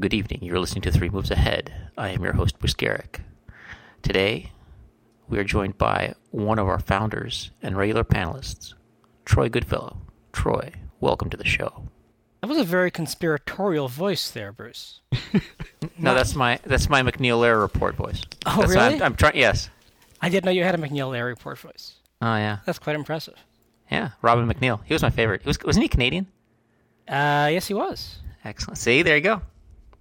Good evening. You're listening to Three Moves Ahead. I am your host, Bruce Geryk. Today, we are joined by one of our founders and regular panelists, Troy Goodfellow. Troy, welcome to the show. That was a very conspiratorial voice there, Bruce. No, that's my that's my MacNeil/Lehrer report voice. Oh, That's really? I'm, I'm trying. Yes. I didn't know you had a MacNeil/Lehrer report voice. Oh yeah, That's quite impressive. yeah. Robin MacNeil. He was my favorite. He was wasn't he Canadian? Uh, yes, he was. Excellent. See, there you go.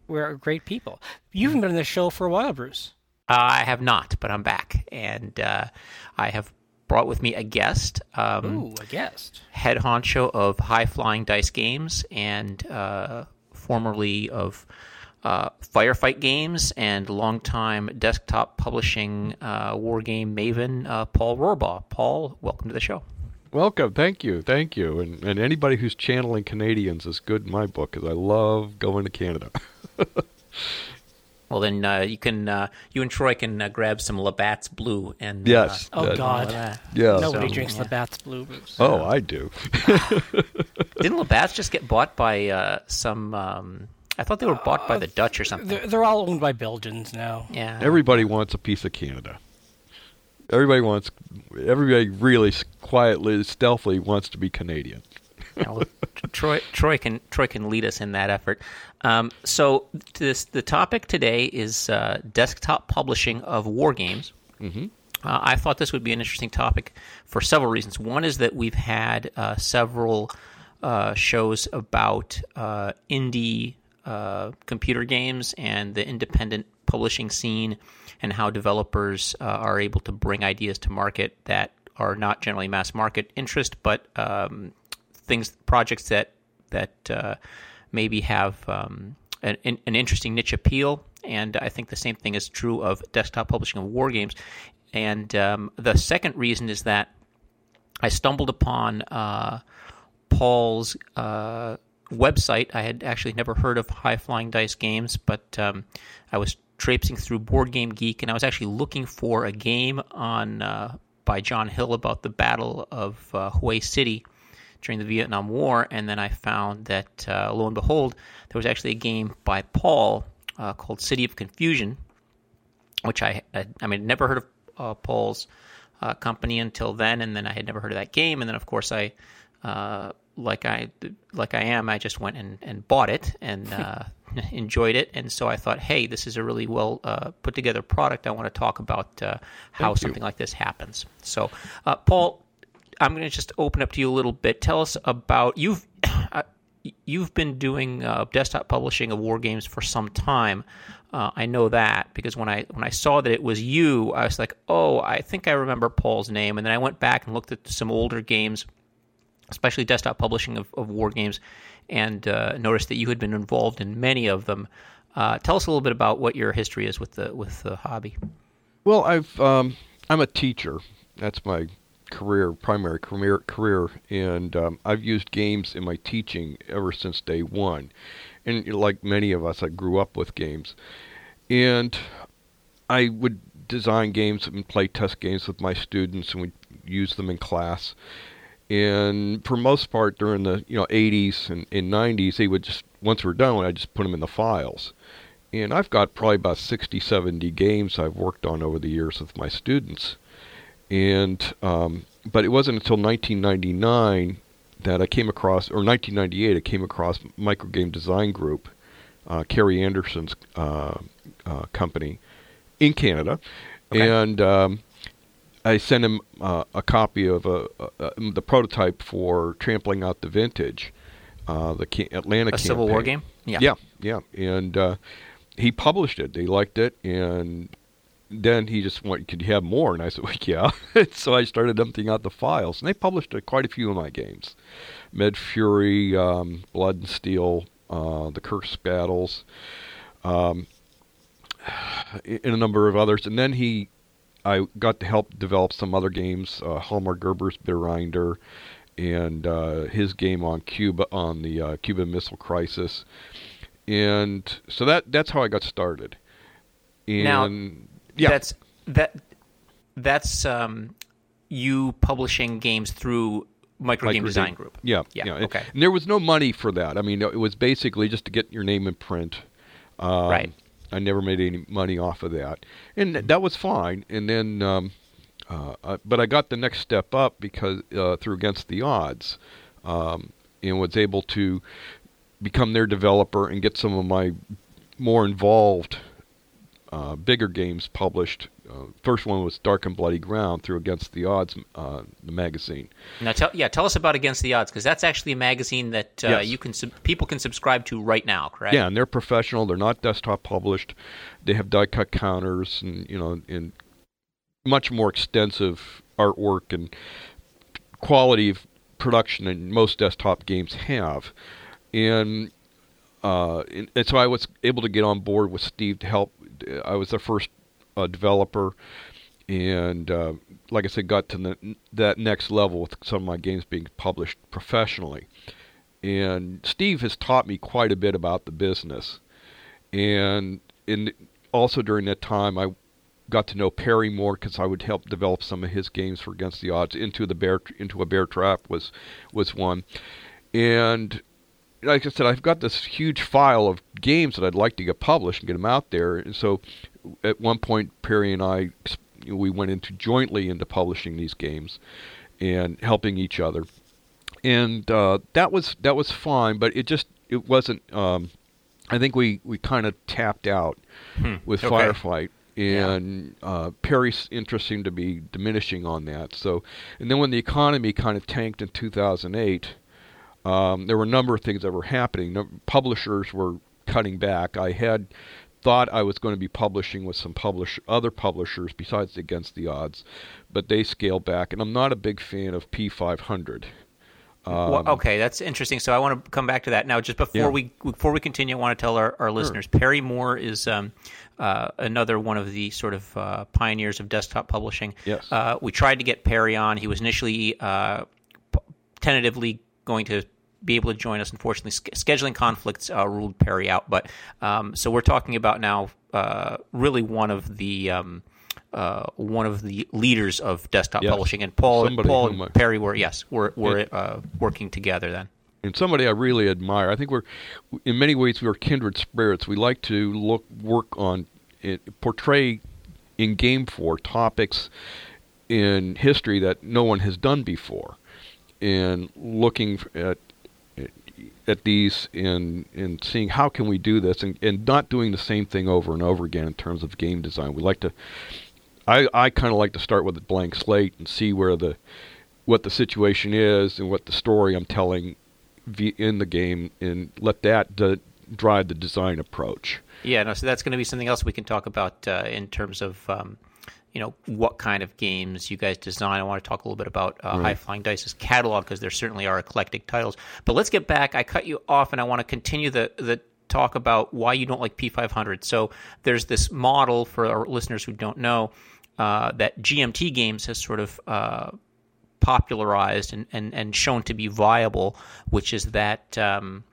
We're great people. You haven't been on the show for a while, Bruce. Uh, I have not, but I'm back, and uh, I have brought with me a guest. Um, Ooh, a guest. head honcho of High Flying Dice Games and uh, formerly of uh, Firefight Games and longtime desktop publishing uh, war game maven uh, Paul Rohrbaugh. Paul, welcome to the show. Welcome, thank you, thank you, and and anybody who's channeling Canadians is good in my book because I love going to Canada. Well, then uh, you can uh, you and Troy can uh, grab some Labatt's Blue and Yes. Oh, that- God. Uh, Yeah. Nobody so- drinks yeah. Labatt's Blue, Bruce. Oh, I do. didn't Labatt's just get bought by uh, some? Um, I thought they were bought by the Dutch or something. They're, they're all owned by Belgians now. Yeah. Everybody wants a piece of Canada. Everybody wants. Everybody really quietly, stealthily wants to be Canadian. Well, Troy, Troy can Troy can lead us in that effort. Um, so this the topic today is uh, desktop publishing of war games. Mm-hmm. Uh, I thought this would be an interesting topic for several reasons. One is that we've had uh, several uh, shows about uh, indie uh, computer games and the independent publishing scene, and how developers uh, are able to bring ideas to market that are not generally mass market interest, but um, things projects that that uh, maybe have um, an, an interesting niche appeal. And I think the same thing is true of desktop publishing of war games. And um, the second reason is that I stumbled upon uh, Paul's uh, website. I had actually never heard of High Flying Dice Games, but um, I was traipsing through Board Game Geek, and I was actually looking for a game on uh, by John Hill about the Battle of uh, Hue City during the Vietnam War, and then I found that uh, lo and behold, there was actually a game by Paul uh, called City of Confusion, which I I, I mean never heard of uh, Paul's uh, company until then, and then I had never heard of that game, and then of course I. Uh, like I like I am, I just went and, and bought it and uh, enjoyed it, and so I thought, hey, this is a really well uh, put together product. I want to talk about uh, how Thank you. something like this happens. So, uh, Paul, I'm going to just open up to you a little bit. Tell us about you've uh, you've been doing uh, desktop publishing of war games for some time. Uh, I know that because when I when I saw that it was you, I was like, oh, I think I remember Paul's name. And then I went back and looked at some older games, especially desktop publishing of, of war games, and uh, noticed that you had been involved in many of them. Uh, tell us a little bit about what your history is with the with the hobby. Well, I've um, I'm a teacher. That's my career, primary career, career, and um, I've used games in my teaching ever since day one. And like many of us, I grew up with games, and I would design games and play test games with my students, and we use them in class. And for most part, during the you know 80s and, and 90s, they would just once we're done, I just put them in the files. And I've got probably about 60, 70 games I've worked on over the years with my students. And um, but it wasn't until 1999 that I came across, or 1998, I came across Microgame Design Group, uh, Kerry Anderson's uh, uh, company in Canada, Okay. and um, I sent him uh, a copy of a, the prototype for Trampling Out the Vintage, uh, the ca- Atlanta A Civil War game. Yeah, yeah, yeah, and uh, he published it. They liked it, and then he just went, "Could you have more?" And I said, well, "Yeah." so I started emptying out the files, and they published uh, quite a few of my games: Med Fury, um, Blood and Steel, uh, the Curse Battles, um, and a number of others. And then he, I got to help develop some other games: uh, Hallmark Gerber's Bitterinder, and uh, his game on Cuba on the uh, Cuban Missile Crisis and so that that's how I got started. And Now, yeah, That's that. That's um, you publishing games through Micro Game Microgame. Design Group. Yeah, Yeah, yeah. okay. And there was no money for that. I mean, it was basically just to get your name in print. Um, Right. I never made any money off of that, and that was fine. And then, um, uh, uh, but I got the next step up because uh, through Against the Odds, um, and was able to become their developer and get some of my more involved, uh, bigger games published. Uh, first one was Dark and Bloody Ground through Against the Odds, uh, the magazine. Now, tell yeah, tell us about Against the Odds because that's actually a magazine that uh, Yes. you can sub- people can subscribe to right now, correct? Yeah, and they're professional. They're not desktop published. They have die cut counters and you know and much more extensive artwork and quality of production than most desktop games have. And uh, and, and so I was able to get on board with Steve to help. I was the first uh, developer, and uh, like I said, got to the, that next level with some of my games being published professionally. And Steve has taught me quite a bit about the business, and in also during that time I got to know Perry more because I would help develop some of his games for Against the Odds. Into the bear into a bear trap was was one, and like I said, I've got this huge file of games that I'd like to get published and get them out there. And so, at one point, Perry and I we went into jointly into publishing these games and helping each other, and uh, that was that was fine. But it just it wasn't. Um, I think we we kind of tapped out with okay. Firefight. And uh, Perry's interest seemed to be diminishing on that. So, and then when the economy kind of tanked in 2008, um, there were a number of things that were happening. No, publishers were cutting back. I had thought I was going to be publishing with some publish other publishers besides Against the Odds, but they scaled back. And I'm not a big fan of P500. Well, okay, that's interesting. So I want to come back to that now. Just before Yeah. we before we continue, I want to tell our, our listeners Perry Moon is um, uh, another one of the sort of uh, pioneers of desktop publishing. Yes. Uh, we tried to get Perry on. He was initially uh, p- tentatively going to be able to join us. Unfortunately, scheduling conflicts uh, ruled Perry out. But um, so we're talking about now uh, really one of the um, uh, one of the leaders of desktop Yes. publishing, and Paul, Somebody Paul I- and Perry were yes, were were uh, working together then. and somebody I really admire. I think we're, in many ways, we're kindred spirits. We like to look work on it, portray in game for topics in history that no one has done before, and looking at at these and and seeing how can we do this and, and not doing the same thing over and over again in terms of game design. We like to I, I kind of like to start with a blank slate and see where the what the situation is and what the story I'm telling in the game and let that d- drive the design approach. Yeah, no, so that's going to be something else we can talk about uh, in terms of, um, you know, what kind of games you guys design. I want to talk a little bit about uh, High Flying Dice's catalog because there certainly are eclectic titles. But let's get back. I cut you off, and I want to continue the the talk about why you don't like P500. So there's this model for our listeners who don't know uh, that GMT Games has sort of. Uh, popularized and, and, and shown to be viable, which is that um,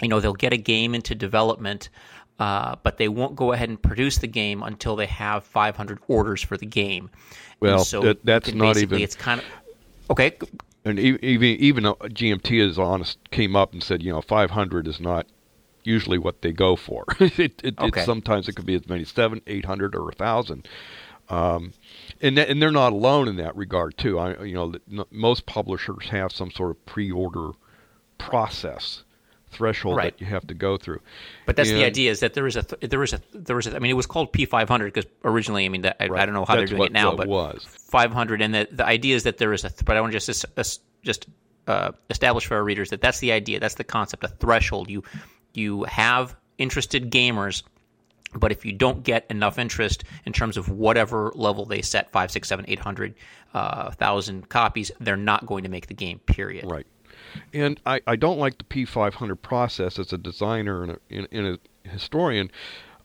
you know they'll get a game into development, uh, but they won't go ahead and produce the game until they have 500 orders for the game. And Well, so that- that's not even- It's kind of okay. And even even though GMT is honest came up and said, you know, 500 is not usually what they go for. it, it, Okay. it sometimes it could be as many as seven, 800, or a thousand. Um, and that, and they're not alone in that regard too. I you know most publishers have some sort of pre-order process threshold Right. that you have to go through. But that's the idea is that there is a th- there is a there is a, I mean it was called P500 because originally I mean that, I, I don't know how That's they're doing what it now, but was. 500 and the the idea is that there is a th- but I want to just just uh, establish for our readers that that's the idea that's the concept a threshold you you have interested gamers but if you don't get enough interest in terms of whatever level they set five six seven eight hundred uh, thousand copies they're not going to make the game period Right. And I, I don't like the P500 process as a designer and a, and, and a historian,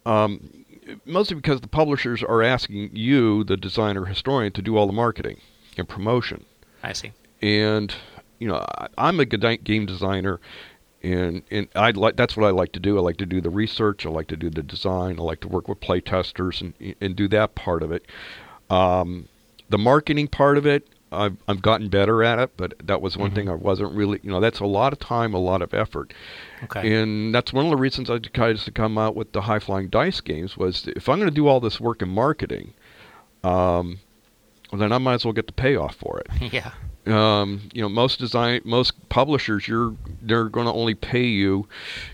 um, mostly because the publishers are asking you, the designer historian, to do all the marketing and promotion. I see And you know, I, I'm a game designer, and and I like that's what I like to do. I like to do the research. I like to do the design. I like to work with play testers and and do that part of it. Um, the marketing part of it, I've I've gotten better at it, but that was one thing I wasn't really. You know, that's a lot of time, a lot of effort, Okay. and that's one of the reasons I decided to come out with the high flying dice games. Was if I'm going to do all this work in marketing, um, well, then I might as well get the payoff for it. yeah. Um, you know, most design, most publishers, you're they're going to only pay you,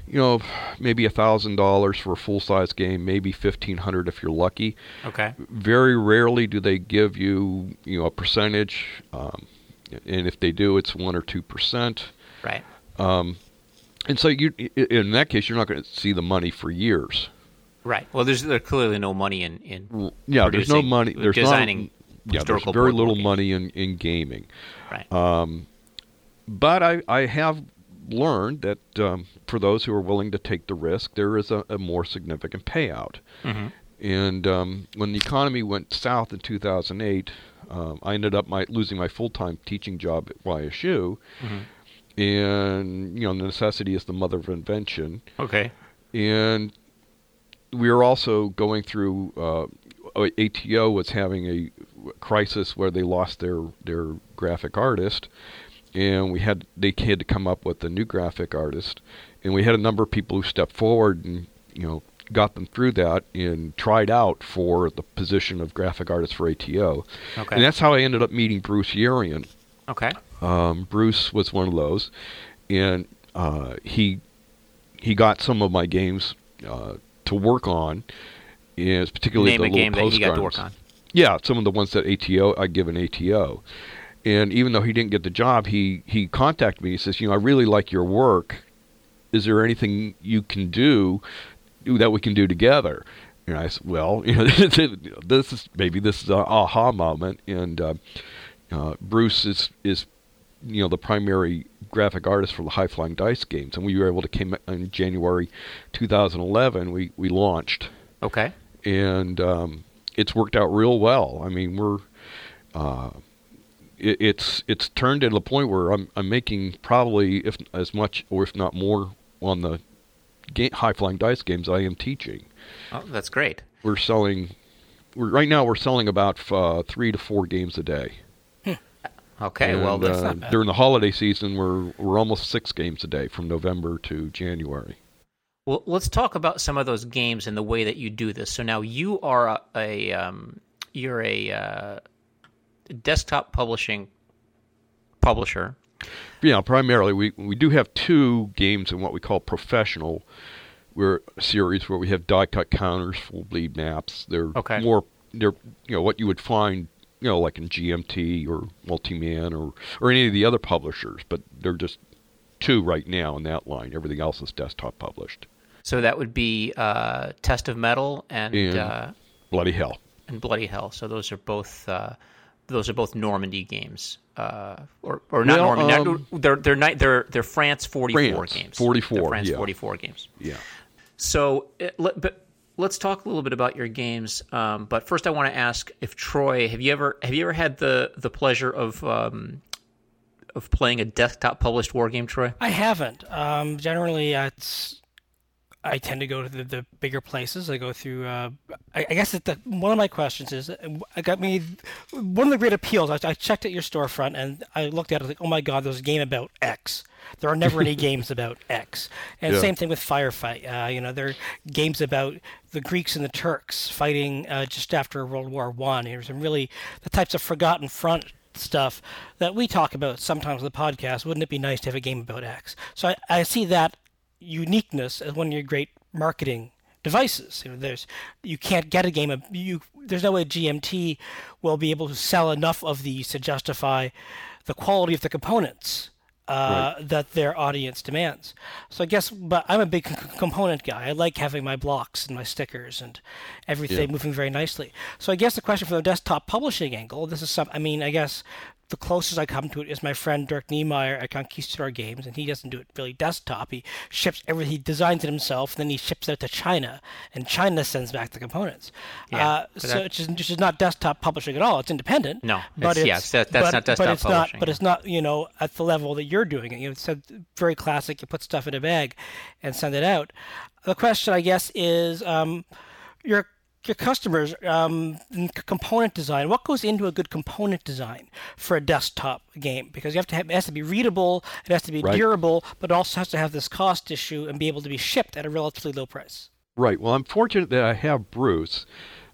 you know, maybe a thousand dollars for a full size game, maybe fifteen hundred if you're lucky. Okay. Very rarely do they give you, you know, a percentage, um, and if they do, it's one or two percent. Right. Um, And so you, in that case, you're not going to see the money for years. Right. Well, there's there's clearly no money in in Yeah, there's no money. There's designing not, yeah, there's very little games. money in in gaming. Right. but I, I have learned that um, for those who are willing to take the risk, there is a, a more significant payout. Mm-hmm. And um, when the economy went south in 2008, um, I ended up my, losing my full-time teaching job at YSU. Mm-hmm. And you know, necessity is the mother of invention. okay. And we were also going through. Uh, ATO was having a crisis where they lost their their graphic artist, and we had they had to come up with a new graphic artist, and we had a number of people who stepped forward and you know got them through that and tried out for the position of graphic artist for ATO, Okay. and that's how I ended up meeting Bruce Yerian. Okay. Um, Bruce was one of those, and uh, he he got some of my games uh, to work on, is particularly Name the a little game that he got to work on. Yeah, some of the ones that ATO I give an ATO, and even though he didn't get the job, he he contacted me. He says, you know, I really like your work. Is there anything you can do that we can do together? And I said, well, you know, this is maybe this is an aha moment, and uh, uh, Bruce is is you know the primary graphic artist for the High Flying Dice games, and we were able to came in January 2011. We we launched, Okay. and um, it's worked out real well. I mean, we're uh, it, it's it's turned to the point where I'm I'm making probably if as much or if not more on the game, High Flying Dice games I am teaching. Oh, that's great. We're selling. We're, right now, we're selling about uh, three to four games a day. Okay. well, And, that's uh, during the holiday season, we're we're almost six games a day from November to January. Well, let's talk about some of those games and the way that you do this. So now you are a, a um, you're a uh, desktop publishing publisher. Yeah, primarily we we do have two games in what we call professional, where series where we have die cut counters, full bleed maps. They're Okay. more they're you know what you would find you know like in GMT or Multi-Man or or any of the other publishers, but they're just two right now in that line. Everything else is desktop published. So that would be uh, Test of Metal and And- uh, Bloody hell. and Bloody Hell. So those are both uh, those are both Normandy games, uh, or or not Well, Normandy. um, not, they're they're ni- they're they're France forty four games. 44, France yeah. forty four games. Yeah. So, uh, let, but let's talk a little bit about your games. Um, but first, I want to ask if Troy, have you ever have you ever had the the pleasure of um, of playing a desktop published war game, Troy? I haven't. Um, generally, uh, it's I tend to go to the, the bigger places. I go through. Uh, I, I guess that the, one of my questions is, uh, I got me one of the great appeals. I, I checked at your storefront and I looked at it like, oh my god, there's a game about X. There are never any games about X. And Yeah. same thing with Firefight. Uh, you know, there are games about the Greeks and the Turks fighting uh, just after World War One. There's some really the types of forgotten front stuff that we talk about sometimes on the podcast. Wouldn't it be nice to have a game about X? So I, I see that uniqueness as one of your great marketing devices. You know, there's you can't get a game of you. There's no way GMT will be able to sell enough of these to justify the quality of the components uh, that their audience demands. So I guess, but I'm a big c- component guy. I like having my blocks and my stickers and everything moving very nicely. So I guess the question from the desktop publishing angle, this is some. I mean, I guess the closest I come to it is my friend Dirk Knemeyer at Conquistador Games, and he doesn't do it really desktop. He ships everything, he designs it himself, and then he ships it out to China, and China sends back the components. Yeah, uh, so that- it's just, it's just not desktop publishing at all. It's independent. No, but it's- that- that's but, not desktop but it's publishing, Not, but it's not you know at the level that you're doing it. You know, it's very classic. You put stuff in a bag and send it out. The question, I guess, is um, your your customers um, component design. What goes into a good component design for a desktop game? Because you have to have, it has to be readable, it has to be right. durable, but it also has to have this cost issue and be able to be shipped at a relatively low price. Right. Well, I'm fortunate that I have Bruce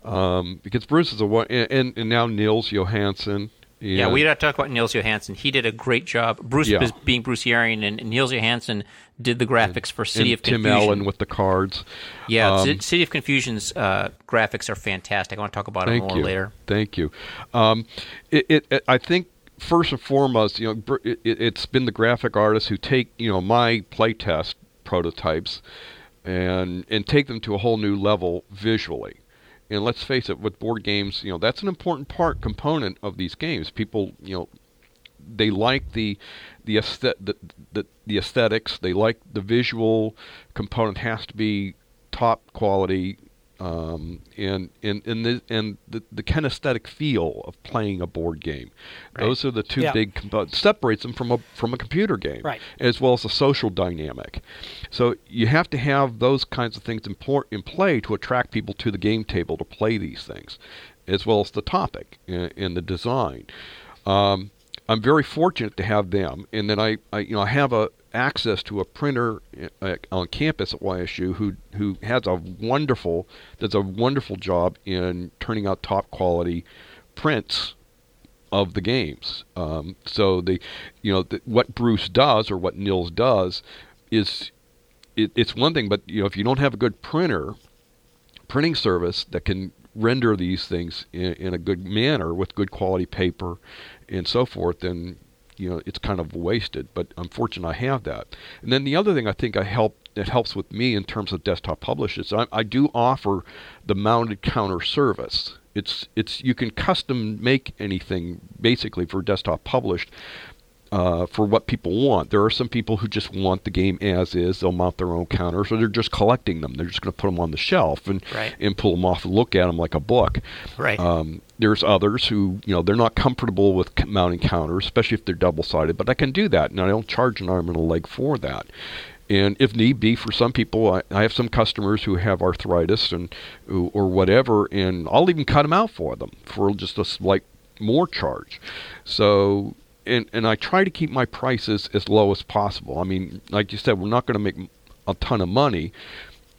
um, because Bruce is a one, and, and now Nils Johansson. Yeah, we got to talk about Nils Johansson. He did a great job. Bruce yeah. being Bruce Yarian, and, and Nils Johansson did the graphics for City of Confusion. Tim Allen with the cards. Yeah, um, City of Confusion's uh, graphics are fantastic. I want to talk about it more you. later. Thank you. Um, it, it, it, I think first and foremost, you know, it, has been the graphic artists who take you know my playtest prototypes and and take them to a whole new level visually. And let's face it, with board games, you know, that's an important part component of these games. People, you know, they like the the, aesthet- the, the, the aesthetics. They like the visual component has to be top quality um, and and and the and the, the kinesthetic feel of playing a board game. Right. Those are the two yeah. big components. Separates them from a from a computer game, right. as well as a social dynamic. So you have to have those kinds of things in, pl- in play to attract people to the game table to play these things, as well as the topic and, and the design. Um, I'm very fortunate to have them, and then I, I you know I have a access to a printer uh, on campus at YSU who who has a wonderful does a wonderful job in turning out top quality prints of the games. Um, so the you know the, what Bruce does or what Nils does is it, it's one thing, but you know if you don't have a good printer printing service that can render these things in, in a good manner with good quality paper and so forth, then you know it's kind of wasted. But I'm fortunate I have that. And then the other thing I think I help it helps with me in terms of desktop publishers, I, I do offer the mounted counter service. It's it's you can custom make anything basically for desktop published, uh, for what people want. There are some people who just want the game as is. They'll mount their own counters, or they're just collecting them. They're just going to put them on the shelf and right. and pull them off and look at them like a book. Right. Um, there's others who you know they're not comfortable with mounting counters, especially if they're double sided. But I can do that, and I don't charge an arm and a leg for that. And if need be, for some people, I, I have some customers who have arthritis and or whatever, and I'll even cut them out for them for just a slight more charge. So and and I try to keep my prices as low as possible. I mean, like you said, we're not going to make a ton of money.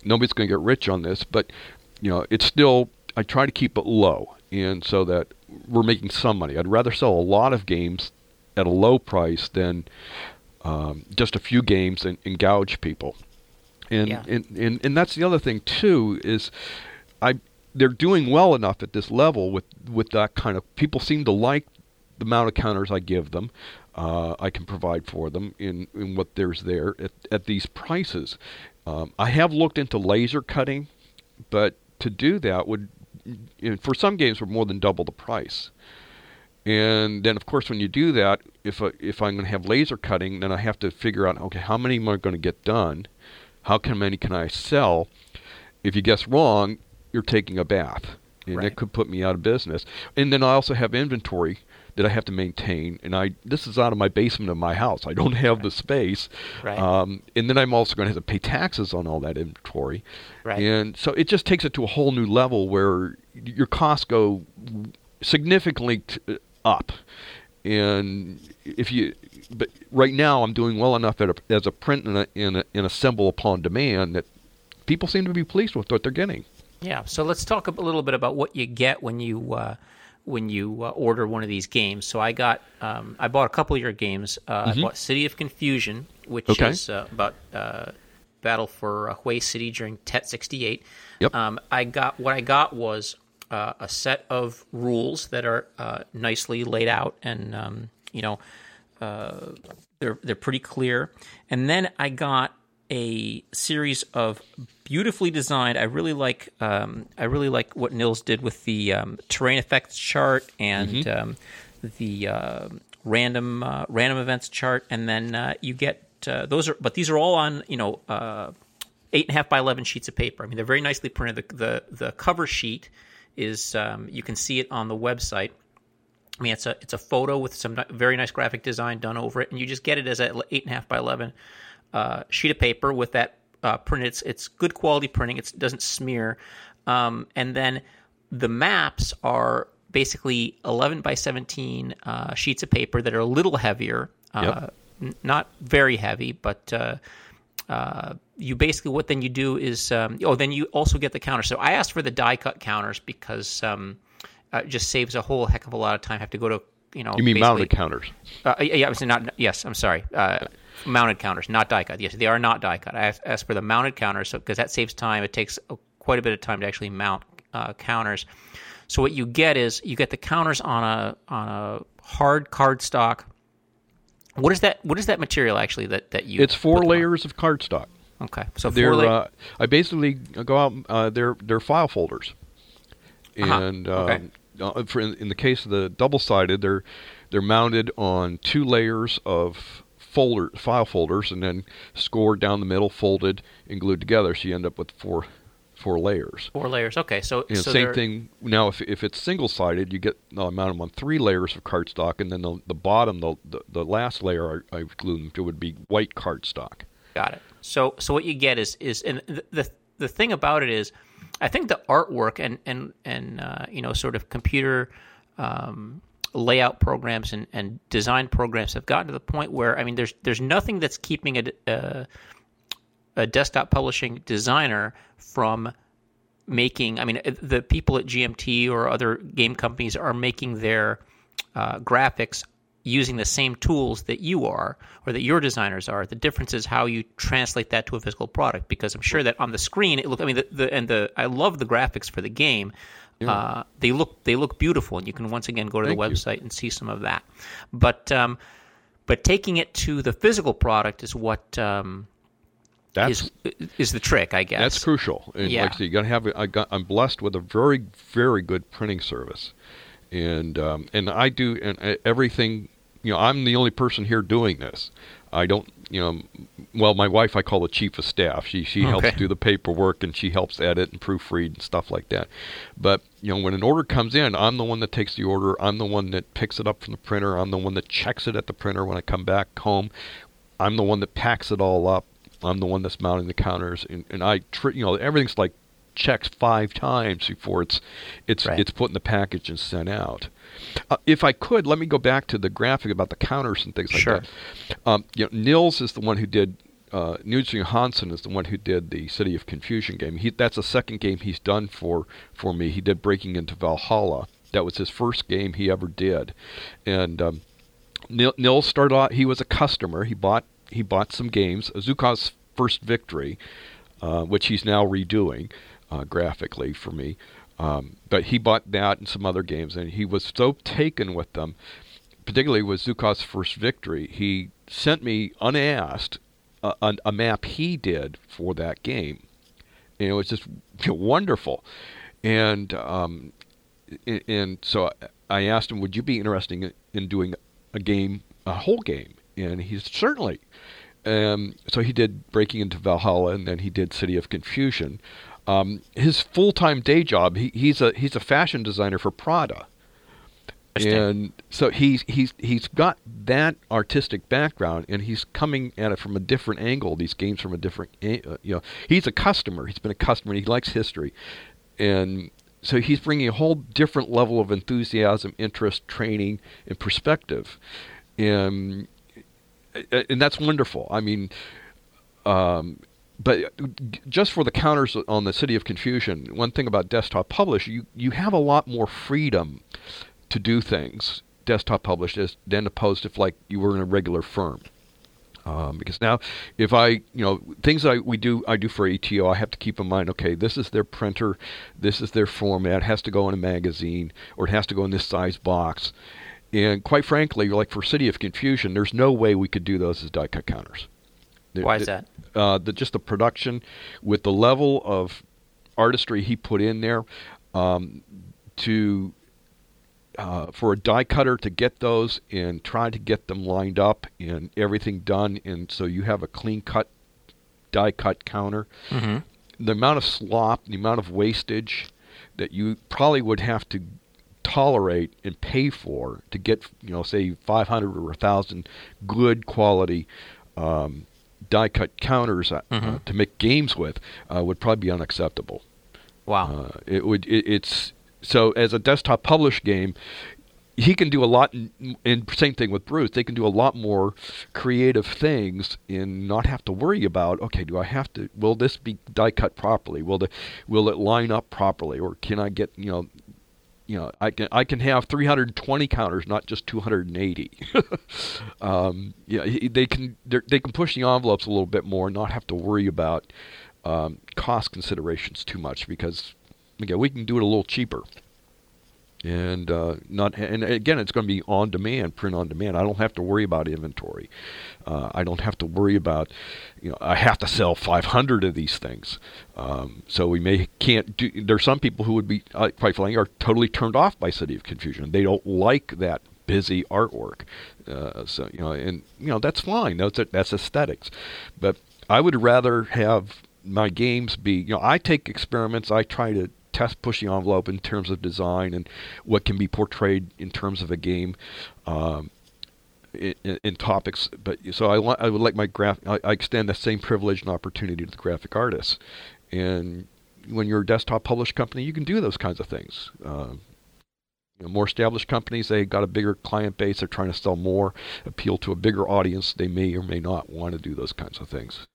Nobody's going to get rich on this, but you know, it's still I try to keep it low, and so that we're making some money. I'd rather sell a lot of games at a low price than um, just a few games and, and gouge people. And, yeah. and and and that's the other thing too is I they're doing well enough at this level with with that kind of people seem to like the amount of counters I give them, uh, I can provide for them in, in what there's there at, at these prices. Um, I have looked into laser cutting, but to do that would, you know, for some games, would more than double the price. And then, of course, when you do that, if I, if I'm going to have laser cutting, then I have to figure out okay, how many am I going to get done? How can many can I sell? If you guess wrong, you're taking a bath, and right. it could put me out of business. And then I also have inventory that I have to maintain. And I this is out of my basement of my house. I don't have right. the space. Right. Um, and then I'm also going to have to pay taxes on all that inventory. Right. And so it just takes it to a whole new level where your costs go significantly t- uh, up. And if you, but right now I'm doing well enough a, as a print and, a, and, a, and assemble upon demand that people seem to be pleased with what they're getting. Yeah. So let's talk a little bit about what you get when you uh, when you uh, order one of these games. So I got um, I bought a couple of your games. Uh, mm-hmm. I bought City of Confusion, which okay. is uh, about uh, battle for uh, Hue City during Tet 68. Yep. Um, I got what I got was uh, a set of rules that are nicely laid out, and um, you know they're they're pretty clear. And then I got a series of beautifully designed. I really like um, I really like what Nils did with the um, terrain effects chart and mm-hmm. um, the uh, random uh, random events chart, and then uh, you get uh, those are. But these are all on you know uh, eight and a half by eleven sheets of paper. I mean they're very nicely printed. The the, the cover sheet is um, you can see it on the website. I mean, it's a it's a photo with some very nice graphic design done over it, and you just get it as a eight and a half by eleven uh, sheet of paper with that uh, printed. It's, it's good quality printing. It's, it doesn't smear. Um, and then the maps are basically 11 by 17 uh, sheets of paper that are a little heavier. Uh, Yep. n- not very heavy, but uh, uh, you basically what then you do is um, oh then you also get the counters. So I asked for the die cut counters because um, uh, it just saves a whole heck of a lot of time. I have to go to you know You mean mounted counters? uh, yeah, I was not. Yes, I'm sorry. Uh, mounted counters, not die cut. Yes, they are not die cut. I asked, for the mounted counters so because that saves time. It takes uh, quite a bit of time to actually mount uh, counters. So what you get is you get the counters on a on a hard cardstock. What is that? What is that material actually that that you? It's four them on? layers of cardstock. Okay, so They're layers. uh, I basically go out. Uh, they're they're file folders, Uh-huh. and Okay. Uh, for in, in the case of the double sided, they're they're mounted on two layers of folder file folders, and then scored down the middle, folded and glued together. So you end up with four four layers. Four layers. Okay, so And so same they're- thing now. If if it's single sided, you get uh, mount them on three layers of cardstock, and then the the bottom, the the, the last layer I, I've glued them to would be white cardstock. Got it. So so what you get is is and the, the thing about it is, I think the artwork and and and uh, you know sort of computer um, layout programs and, and design programs have gotten to the point where I mean there's there's nothing that's keeping a a, a desktop publishing designer from making i mean the people at gmt or other game companies are making their uh, graphics using the same tools that you are or that your designers are the difference is how you translate that to a physical product because i'm sure that on the screen it look i mean the, the and the i love the graphics for the game uh, they look they look beautiful and you can once again go to Thank the you. website and see some of that but um, but taking it to the physical product is what um, That's is is the trick i guess That's crucial. And Yeah. like said, you got to have. I got. I'm blessed with a very, very good printing service, and um, and I do and uh, everything. You know, I'm the only person here doing this. I don't. You know, well, my wife I call the chief of staff. She she helps do the paperwork and she helps edit and proofread and stuff like that. But you know, when an order comes in, I'm the one that takes the order. I'm the one that picks it up from the printer. I'm the one that checks it at the printer when I come back home. I'm the one that packs it all up. I'm the one that's mounting the counters, and, and I, tr- you know, everything's like checks five times before it's it's Right. it's put in the package and sent out. Uh, if I could, let me go back to the graphic about the counters and things like Sure. that. Um, you know, Nils is the one who did. Uh, Nils Johansson is the one who did the City of Confusion game. He, that's the second game he's done for for me. He did Breaking into Valhalla. That was his first game he ever did, and um, Nils started out. He was a customer. He bought he bought some games. Zhukov's first victory, uh, which he's now redoing uh, graphically for me. Um, but he bought that and some other games, and he was so taken with them, particularly with Zhukov's first victory. He sent me unasked a, a, a map he did for that game, and it was just wonderful. And um, and- so I asked him, "Would you be interested in- in doing a game, a whole game?" And he said, "Certainly." Um, so he did Breaking into Valhalla, and then he did City of Confusion. Um, his full-time day job, he, he's a he's a fashion designer for Prada, and so he's he's he's got that artistic background, and he's coming at it from a different angle. These games from a different, uh, you know, he's a customer. He's been a customer. and He likes history, and so he's bringing a whole different level of enthusiasm, interest, training, and perspective, and and that's wonderful. I mean, um, but just for the counters on the City of Confusion, one thing about desktop publish, you you have a lot more freedom to do things desktop published as than opposed if like you were in a regular firm. Um, because now, if I, you know, things I we do I do for ATO, I have to keep in mind. Okay, this is their printer, this is their format. It has to go in a magazine, or it has to go in this size box. And quite frankly, like for City of Confusion, there's no way we could do those as die cut counters. The- Why is the- that? uh, the just the production with the level of artistry he put in there um, to uh, for a die cutter to get those and try to get them lined up and everything done and so you have a clean cut die cut counter hmm the amount of slop the amount of wastage that you probably would have to tolerate and pay for to get you know say 500 or 1000 good quality um, die cut counters uh, mm-hmm. to make games with uh, would probably be unacceptable. Wow. Uh, it would. It, it's so as a desktop published game, he can do a lot. And same thing with Bruce. They can do a lot more creative things and not have to worry about. Okay, do I have to? Will this be die cut properly? Will the will it line up properly, or can I get you know you know, I can I can have 320 counters, not just 280. um, yeah, they can they can push the envelopes a little bit more, not have to worry about um, cost considerations too much because again we can do it a little cheaper and uh, not and again it's going to be on demand print on demand. I don't have to worry about inventory. Uh, i don't have to worry about you know i have to sell 500 of these things. Um, so we may can't do there's some people who would be uh, quite frankly are totally turned off by city of confusion. They don't like that busy artwork. Uh, so you know and you know that's fine. That's that's aesthetics. But i would rather have my games be you know i take experiments. I try to test pushing envelope in terms of design and what can be portrayed in terms of a game. Um, in, in, topics, but so I want I would like my graph. I, I, extend the same privilege and opportunity to the graphic artists, and when you're a desktop published company, you can do those kinds of things. Uh, you know, more established companies, they got a bigger client base. They're trying to sell more, appeal to a bigger audience. They may or may not want to do those kinds of things.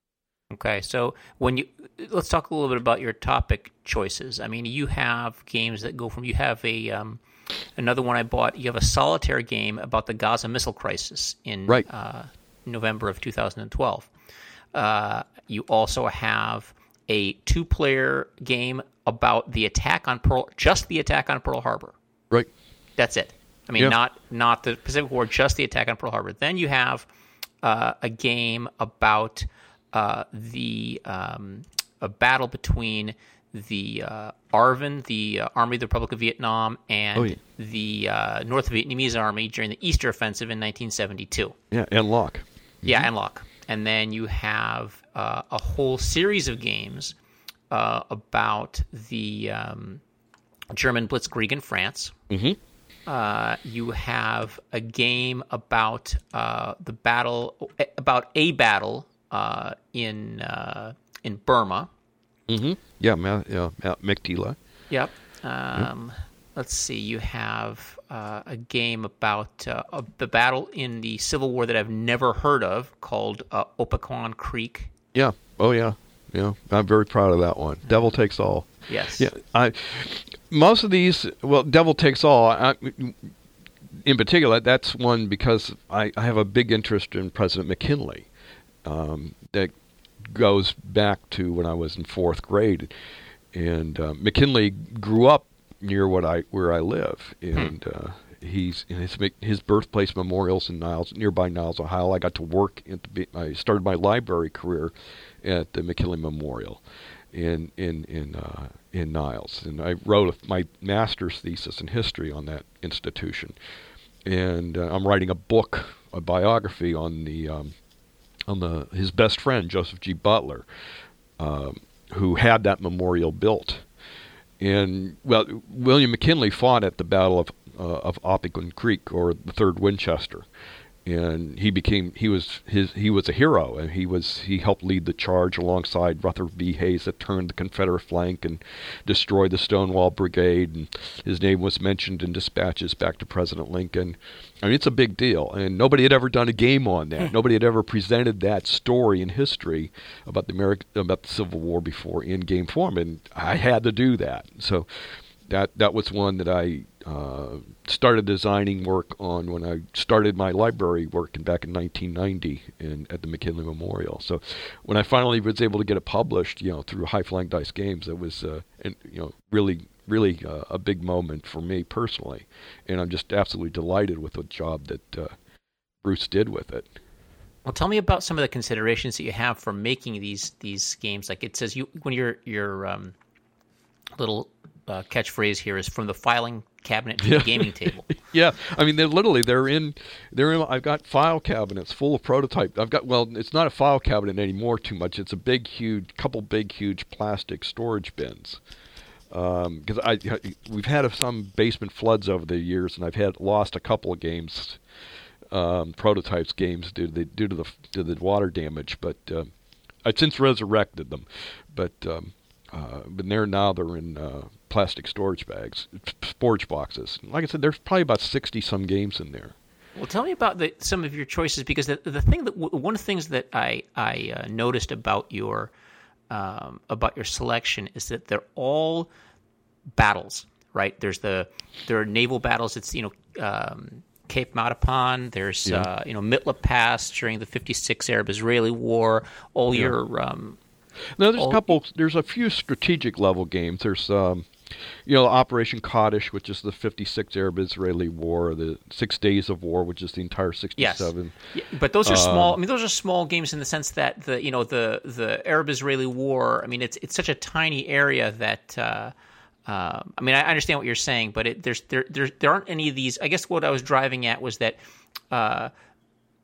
Okay, so when you let's talk a little bit about your topic choices. I mean, you have games that go from you have a um, another one I bought. You have a solitaire game about the Gaza missile crisis in right. uh, November of 2012. Uh, you also have a two-player game about the attack on Pearl, just the attack on Pearl Harbor. Right. That's it. I mean, yeah. not not the Pacific War, just the attack on Pearl Harbor. Then you have uh, a game about uh, the um, a battle between the uh, ARVN, the uh, Army of the Republic of Vietnam, and oh, yeah. the uh, North Vietnamese Army during the Easter Offensive in 1972. Yeah, An Loc. Mm-hmm. Yeah, An Loc. And then you have uh, a whole series of games uh, about the um, German Blitzkrieg in France. Mm-hmm. Uh, you have a game about uh, the battle, about a battle uh, in uh, in Burma. Mm-hmm. Yeah, yeah, Meiktila. Yep. Um, yep. Let's see. You have uh, a game about uh, the battle in the Civil War that I've never heard of called uh, Opequon Creek. Yeah. Oh yeah. Yeah. I'm very proud of that one. Devil Takes All. Yes. Yeah. I most of these. Well, Devil Takes All. I, in particular, that's one because I, I have a big interest in President McKinley um, that goes back to when I was in fourth grade. And uh, McKinley grew up near what I where I live, hmm. and uh, he's his his birthplace memorials in Niles, nearby Niles, Ohio. I got to work. At the, I started my library career at the McKinley Memorial in in in uh, in Niles, and I wrote my master's thesis in history on that institution. And uh, I'm writing a book, a biography on the um, on the his best friend Joseph G. Butler, um, who had that memorial built. And well, William McKinley fought at the Battle of uh, of Opequon Creek or the Third Winchester, and he became he was his he was a hero and he was he helped lead the charge alongside Rutherford B Hayes that turned the Confederate flank and destroyed the Stonewall Brigade and his name was mentioned in dispatches back to President Lincoln. I mean it's a big deal and nobody had ever done a game on that. Nobody had ever presented that story in history about the American about the Civil War before in game form and I had to do that. So that that was one that I uh, started designing work on when I started my library work in, back in 1990 in, at the McKinley Memorial. So when I finally was able to get it published, you know, through High Flying Dice Games, it was, uh, and, you know, really, really uh, a big moment for me personally. And I'm just absolutely delighted with the job that uh, Bruce did with it. Well, tell me about some of the considerations that you have for making these these games. Like it says, you when your your um, little uh, catchphrase here is from the filing cabinet to yeah. the gaming table. yeah, I mean they're literally they're in they're in. I've got file cabinets full of prototype. I've got well, it's not a file cabinet anymore too much. It's a big, huge, couple big, huge plastic storage bins. Because um, I we've had some basement floods over the years, and I've had lost a couple of games um, prototypes games due to the due to the to the water damage, but uh, I've since resurrected them. But um, uh, but they're now they're in uh, plastic storage bags, storage boxes. Like I said, there's probably about sixty some games in there. Well, tell me about the, some of your choices because the, the thing that one of the things that I I uh, noticed about your um, about your selection is that they're all battles, right? There's the there are naval battles. It's you know um, Cape Matapan. There's yeah. uh, you know Mitla Pass during the '56 Arab-Israeli War. All yeah. your um, no, there's all, a couple. There's a few strategic level games. There's um, you know, Operation Kadesh, which is the 56 Arab-Israeli War, the Six Days of War, which is the entire 67. Yes. Yeah, but those are small. Um, I mean, those are small games in the sense that the you know the the Arab-Israeli War. I mean, it's it's such a tiny area that. Uh, uh, I mean, I understand what you're saying, but it, there's there, there there aren't any of these. I guess what I was driving at was that uh,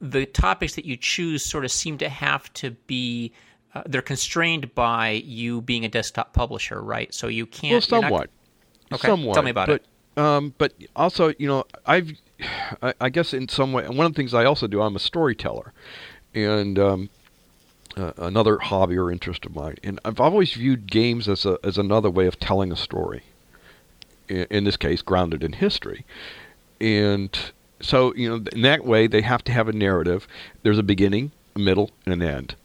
the topics that you choose sort of seem to have to be uh, they're constrained by you being a desktop publisher, right? So you can't. Well, somewhat. Not... Okay. Somewhat. Tell me about but, it. Um, but also, you know, I've, I, I, guess in some way, and one of the things I also do, I'm a storyteller, and um, uh, another hobby or interest of mine, and I've always viewed games as a as another way of telling a story. In, in this case, grounded in history, and so you know, in that way, they have to have a narrative. There's a beginning, a middle, and an end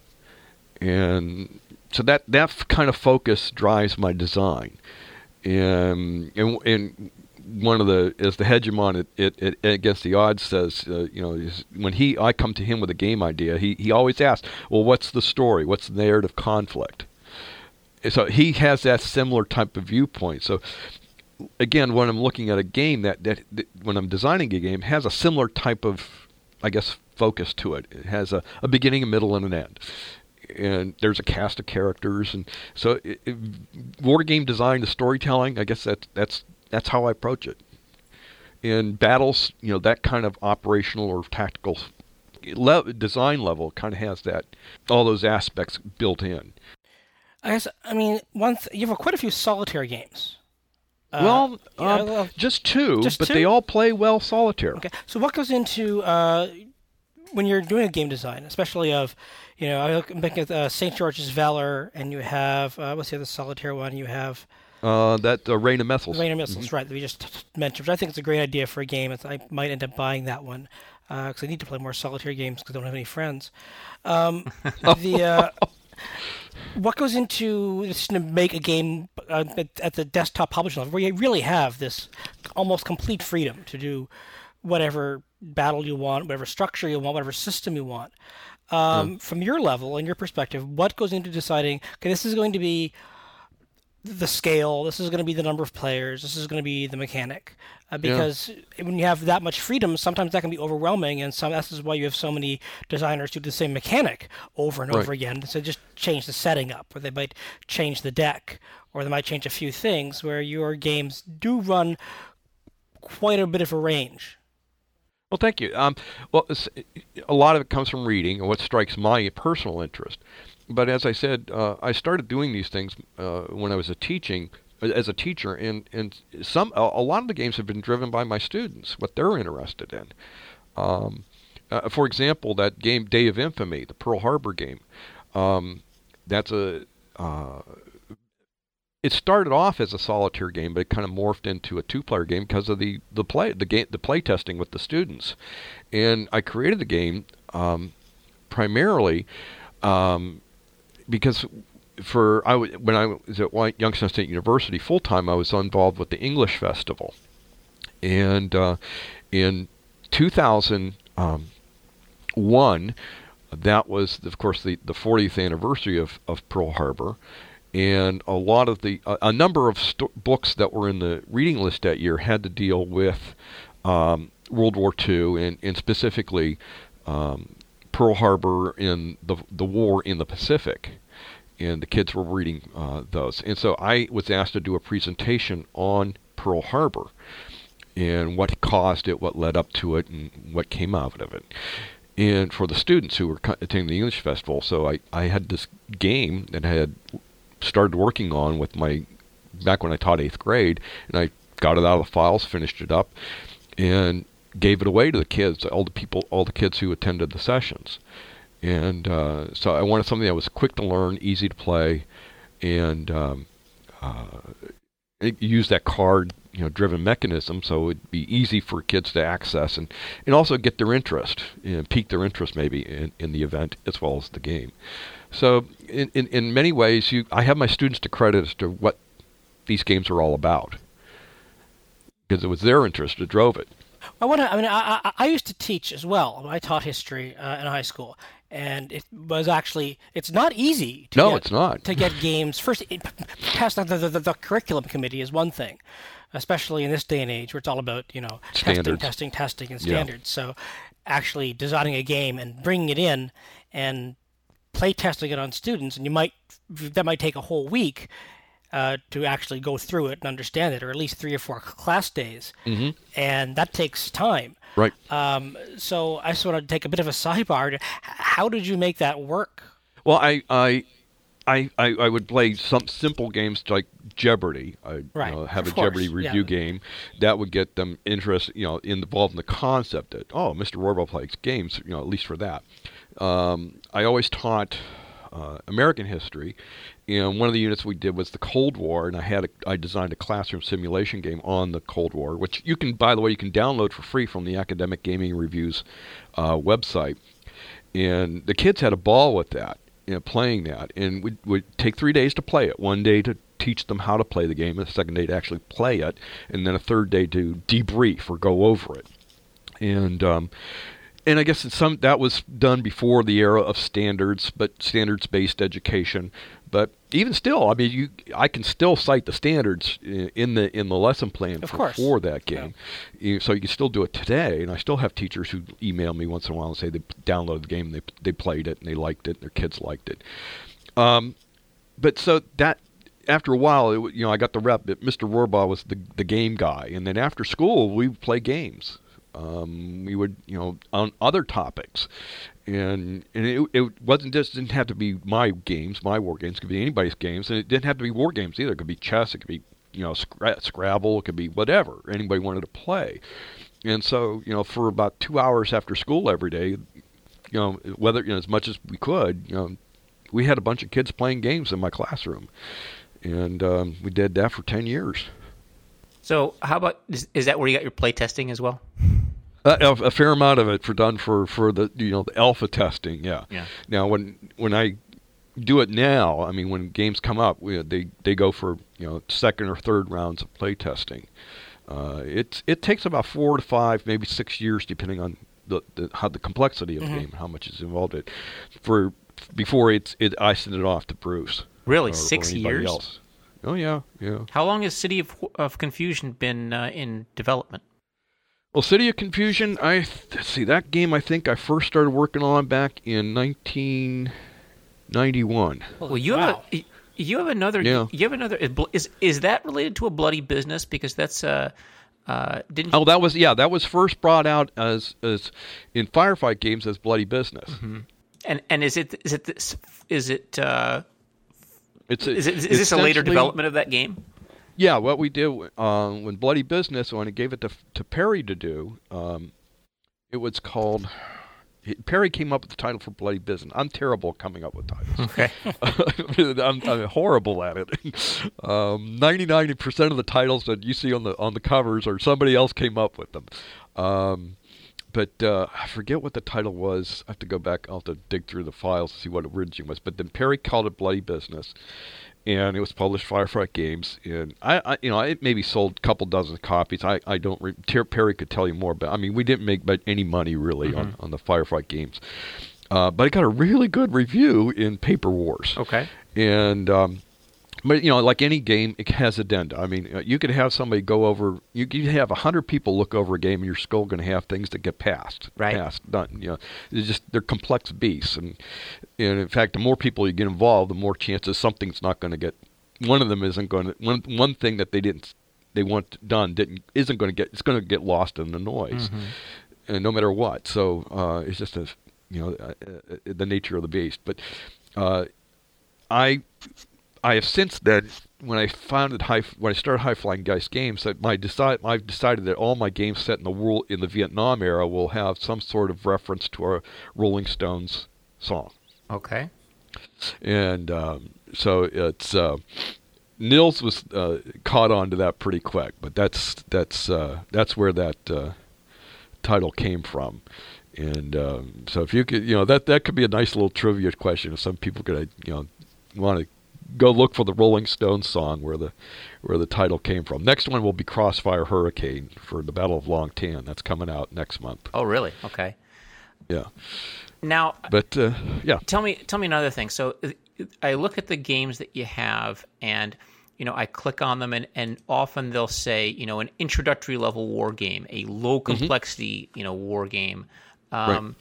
and so that that kind of focus drives my design. And and, and one of the as the hegemon it, it, it against the odds says uh, you know when he I come to him with a game idea he he always asks well what's the story? What's the narrative conflict? So he has that similar type of viewpoint. So again when I'm looking at a game that, that, that when I'm designing a game has a similar type of I guess focus to it. It has a, a beginning a middle and an end and there's a cast of characters, and so it, it, war game design, the storytelling. I guess that's that's that's how I approach it. In battles, you know, that kind of operational or tactical le- design level kind of has that all those aspects built in. I guess I mean one. Th- you have quite a few solitaire games. Uh, well, um, well, just two, just but two? they all play well solitaire. Okay, so what goes into uh, when you're doing a game design, especially of you know, I look back at uh, St. George's Valor, and you have uh, what's the other solitaire one? You have uh, that uh, Rain of Missiles. Rain of Missiles, mm-hmm. right? That we just mentioned. Which I think it's a great idea for a game. It's, I might end up buying that one because uh, I need to play more solitaire games because I don't have any friends. Um, the uh, what goes into just to make a game uh, at the desktop publishing level where you really have this almost complete freedom to do whatever battle you want, whatever structure you want, whatever system you want. Um, yeah. From your level and your perspective, what goes into deciding? Okay, this is going to be the scale. This is going to be the number of players. This is going to be the mechanic. Uh, because yeah. when you have that much freedom, sometimes that can be overwhelming, and some that's why you have so many designers do the same mechanic over and right. over again. So just change the setting up, or they might change the deck, or they might change a few things. Where your games do run quite a bit of a range. Well, thank you. Um, well, a lot of it comes from reading and what strikes my personal interest. But as I said, uh, I started doing these things uh, when I was a teaching as a teacher, and and some a, lot of the games have been driven by my students, what they're interested in. Um, uh, for example, that game Day of Infamy, the Pearl Harbor game. Um, that's a uh, it started off as a solitaire game, but it kind of morphed into a two-player game because of the the play the game the play testing with the students. And I created the game um, primarily um, because for I w- when I was at Youngstown State University full time, I was involved with the English Festival, and uh, in 2001, um, that was of course the, the 40th anniversary of, of Pearl Harbor, and a lot of the a number of books that were in the reading list that year had to deal with um, World War II and, and specifically um, Pearl Harbor and the the war in the Pacific, and the kids were reading uh, those. And so I was asked to do a presentation on Pearl Harbor and what caused it, what led up to it, and what came out of it. And for the students who were attending the English Festival, so I, I had this game that had started working on with my back when I taught eighth grade, and I got it out of the files, finished it up, and gave it away to the kids, all the people, all the kids who attended the sessions. And uh, so I wanted something that was quick to learn, easy to play, and um, uh, use that card you know driven mechanism so it'd be easy for kids to access and, and also get their interest you know, pique their interest maybe in, in the event as well as the game so in, in, in many ways you I have my students to credit as to what these games are all about because it was their interest that drove it I want to. I mean, I, I, I used to teach as well. I taught history uh, in high school, and it was actually it's not easy. To no, get, it's not to get games. First, it, past the, the, the, the curriculum committee is one thing, especially in this day and age where it's all about you know Standards. testing, testing, testing, and Yeah. standards. So, actually designing a game and bringing it in and play testing it on students, and you might that might take a whole week uh, to actually go through it and understand it, or at least three or four class days, mm-hmm. and that takes time. right Um, so I just want to take a bit of a sidebar. How did you make that work? Well, I, I, I, I, I would play some simple games like Jeopardy. I Right, you know, have a course, Jeopardy yeah. review game that would get them interested, you know, involved in the concept that oh, Mr. Rohrbaugh plays games, you know, at least for that. Um, I always taught uh, American history, and one of the units we did was the Cold War, and I had a, I designed a classroom simulation game on the Cold War, which you can, by the way, you can download for free from the Academic Gaming Reviews uh, website and the kids had a ball with that, you know, playing that, and would would take three days to play it. One day to teach them how to play the game, the second day to actually play it, and then a third day to debrief or go over it. And um, and I guess some that was done before the era of standards, but standards-based education. But even still, I mean, you I can still cite the standards in the in the lesson plan Of for, for that game. You- So you can still do it today, and I still have teachers who email me once in a while and say they downloaded the game, they they played it, and they liked it, and their kids liked it. Um, but so that after a while, it, you know, I got the rep that Mr. Rohrbaugh was the the game guy, and then after school we would play games. Um, we would, you know, on other topics, and and it, it wasn't just didn't have to be my games, my war games. It could be anybody's games, and it didn't have to be war games either. It could be chess, it could be you know scra- Scrabble, it could be whatever anybody wanted to play. And so, you know, for about two hours after school every day, you know, whether you know as much as we could, you know, we had a bunch of kids playing games in my classroom, and um, we did that for ten years. So, how about is, is that where you got your play testing as well? Uh, a, a fair amount of it for done for for the you know the alpha testing. Yeah. Yeah. Now when when I do it now, I mean when games come up, we, they they go for you know second or third rounds of play testing. Uh, it's it takes about four to five, maybe six years, depending on the, the how the complexity of the game, how much is involved in it, for before it's it I send it off to Bruce. Really, or- or six anybody years? Else. Oh yeah, yeah. How long has City of, of Confusion been uh, in development? Well, City of Confusion, I th- see that game. I think I first started working on back in 1991. Well, you wow. have a, you have another. Yeah. You have another. Is is that related to a bloody business? Because that's uh, uh, didn't. Oh, that was yeah, that was first brought out as as in firefight games as Bloody Business. And and is it is it this, is it uh, It's a, is it is this a later development of that game? Yeah, what we did uh, when Bloody Business, when I gave it to to Perry to do, um, it was called. Perry came up with the title for Bloody Business. I'm terrible at coming up with titles. Okay. I'm, I'm horrible at it. Um, 99% of the titles that you see on the on the covers are somebody else came up with them. Um, but uh, I forget what the title was. I have to go back. I'll have to dig through the files to see what it originally was. But then Perry called it Bloody Business, and it was published Firefight Games. And I, I you know, it maybe sold a couple dozen copies. I, I don't. Re- Perry could tell you more, but I mean, we didn't make any money really on, on the Firefight Games. Uh, but it got a really good review in Paper Wars. Okay. And um, but you know, like any game, it has addenda. I mean, uh, you could have somebody go over. You could have a hundred people look over a game, and you're still going to have things that get passed, Right. passed, done. You know, it's just they're complex beasts, and and in fact, the more people you get involved, the more chances something's not going to get. One of them isn't going to. One one thing that they didn't they want done didn't isn't going to get. It's going to get lost in the noise, and no matter what. So uh, it's just a you know uh, uh, the nature of the beast, but. Uh, I I have since then, when I founded high, when I started High Flying Dice Games, that my decide, I've decided that all my games set in the world in the Vietnam era will have some sort of reference to a Rolling Stones song. Okay. And um, so it's uh, Nils was uh, caught on to that pretty quick, but that's that's uh, that's where that uh, title came from. And um, so if you could, you know, that that could be a nice little trivia question. If some people could, you know, want to go look for the Rolling Stones song where the where the title came from. Next one will be Crossfire Hurricane for the Battle of Long Tan. That's coming out next month. Oh, really? Okay. Yeah. Now, but uh, yeah. Tell me, tell me another thing. So I look at the games that you have, and you know, I click on them, and, and often they'll say, you know, an introductory level war game, a low mm-hmm. complexity, mm-hmm. you know, war game. Um, right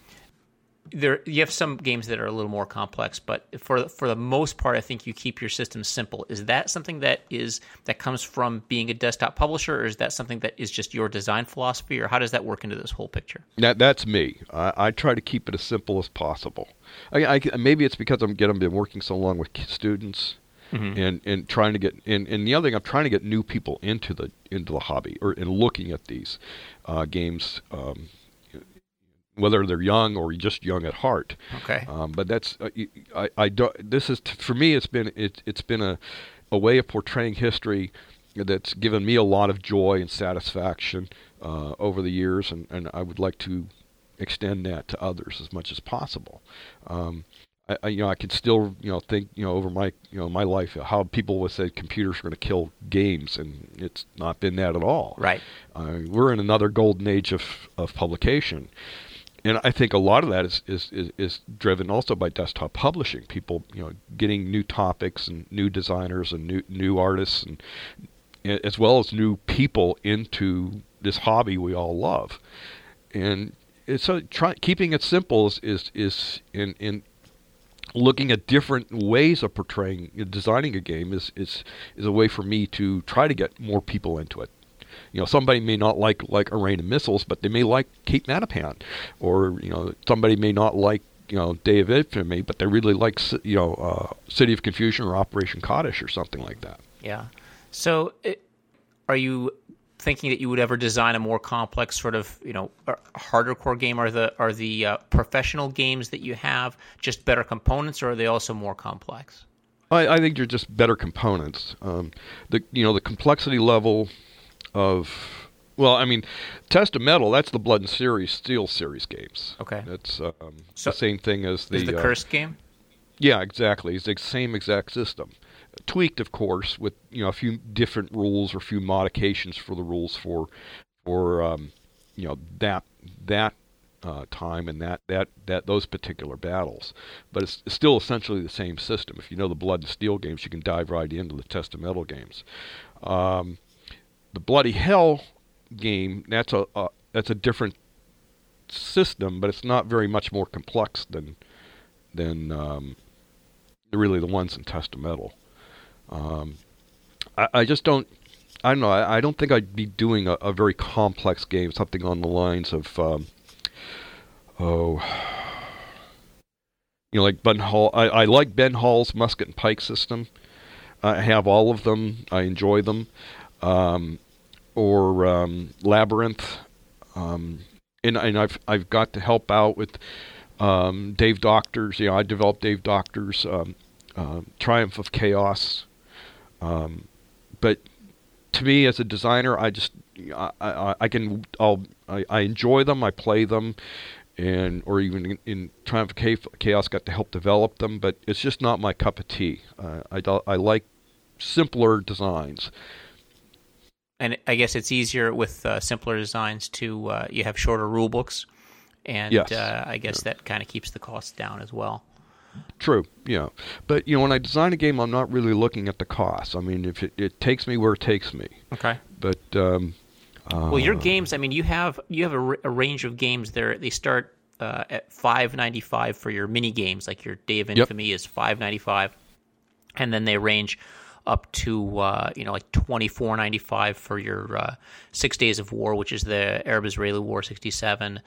there you have some games that are a little more complex, but for for the most part, I think you keep your system simple. Is that something that is that comes from being a desktop publisher, or is that something that is just your design philosophy, or how does that work into this whole picture? That that's me. I, I try to keep it as simple as possible. I, I, maybe it's because I'm getting been working so long with students. Mm-hmm. And and trying to get and, and the other thing I'm trying to get new people into the into the hobby or in looking at these uh, games um, whether they're young or just young at heart. Okay. Um, but that's uh, I, I don't. This is for me. It's been it, it's been a a way of portraying history that's given me a lot of joy and satisfaction uh, over the years, and, and I would like to extend that to others as much as possible. Um, I, I, you know, I can still, you know, think, you know, over my, you know, my life, how people would say computers are going to kill games, and it's not been that at all. Right. Uh, we're in another golden age of, of publication, and I think a lot of that is, is, is, is, driven also by desktop publishing. People, you know, getting new topics and new designers and new new artists, and as well as new people into this hobby we all love. And a, try, keeping it simple is is, is in in looking at different ways of portraying designing a game is is is a way for me to try to get more people into it you know, somebody may not like like a rain of missiles, but they may like Cape Matapan, or you know, somebody may not like you know Day of Infamy, but they really like you know uh, City of Confusion or Operation Kadesh or something like that. Yeah. So, it, are you thinking that you would ever design a more complex sort of you know harder core game? Are the are the uh, professional games that you have just better components, or are they also more complex? I, I think they're just better components. Um, the you know the complexity level of well, I mean, Test of Metal, that's the Blood and Series Steel series games. Okay. That's um, so the same thing as the. Is the uh, Kursk game? Yeah, exactly. It's the same exact system. Tweaked, of course, with you know a few different rules or a few modifications for the rules for for um, you know that that uh, time and that, that that those particular battles. But it's, it's, still essentially the same system. If you know the Blood and Steel games, you can dive right into the Test of Metal games. Um, the Bloody Hell game, that's a, a that's a different system, but it's not very much more complex than than um, really the ones in Test. Um, I, I, just don't. I don't know. I, I don't think I'd be doing a, a, very complex game, something on the lines of, um, oh, you know, like Ben Hull. I, I like Ben Hull's musket and pike system. I have all of them. I enjoy them. Um, or um, Labyrinth. Um, and, and I've I've got to help out with um, Dave Doctor's. You know, I developed Dave Doctor's um, uh, Triumph of Chaos. Um, but to me, as a designer, I just I, I, I can I'll I, I, enjoy them. I play them. And or even in, in Triumph of Chaos, got to help develop them, but it's just not my cup of tea. Uh, I, I like simpler designs and I guess it's easier with uh, simpler designs to uh, you have shorter rule books, and yes. uh, I guess yeah. that kind of keeps the cost down as well. True, yeah, but you know when I design a game, I'm not really looking at the cost. I mean, if it, it takes me where it takes me. Okay. But um, well, your uh, games. I mean, you have you have a, r- a range of games there. They start uh, at five ninety five for your mini games, like your Day of Infamy yep. is five ninety five, and then they range up to uh, you know like twenty four ninety five for your uh, Six Days of War, which is the Arab Israeli War sixty seven,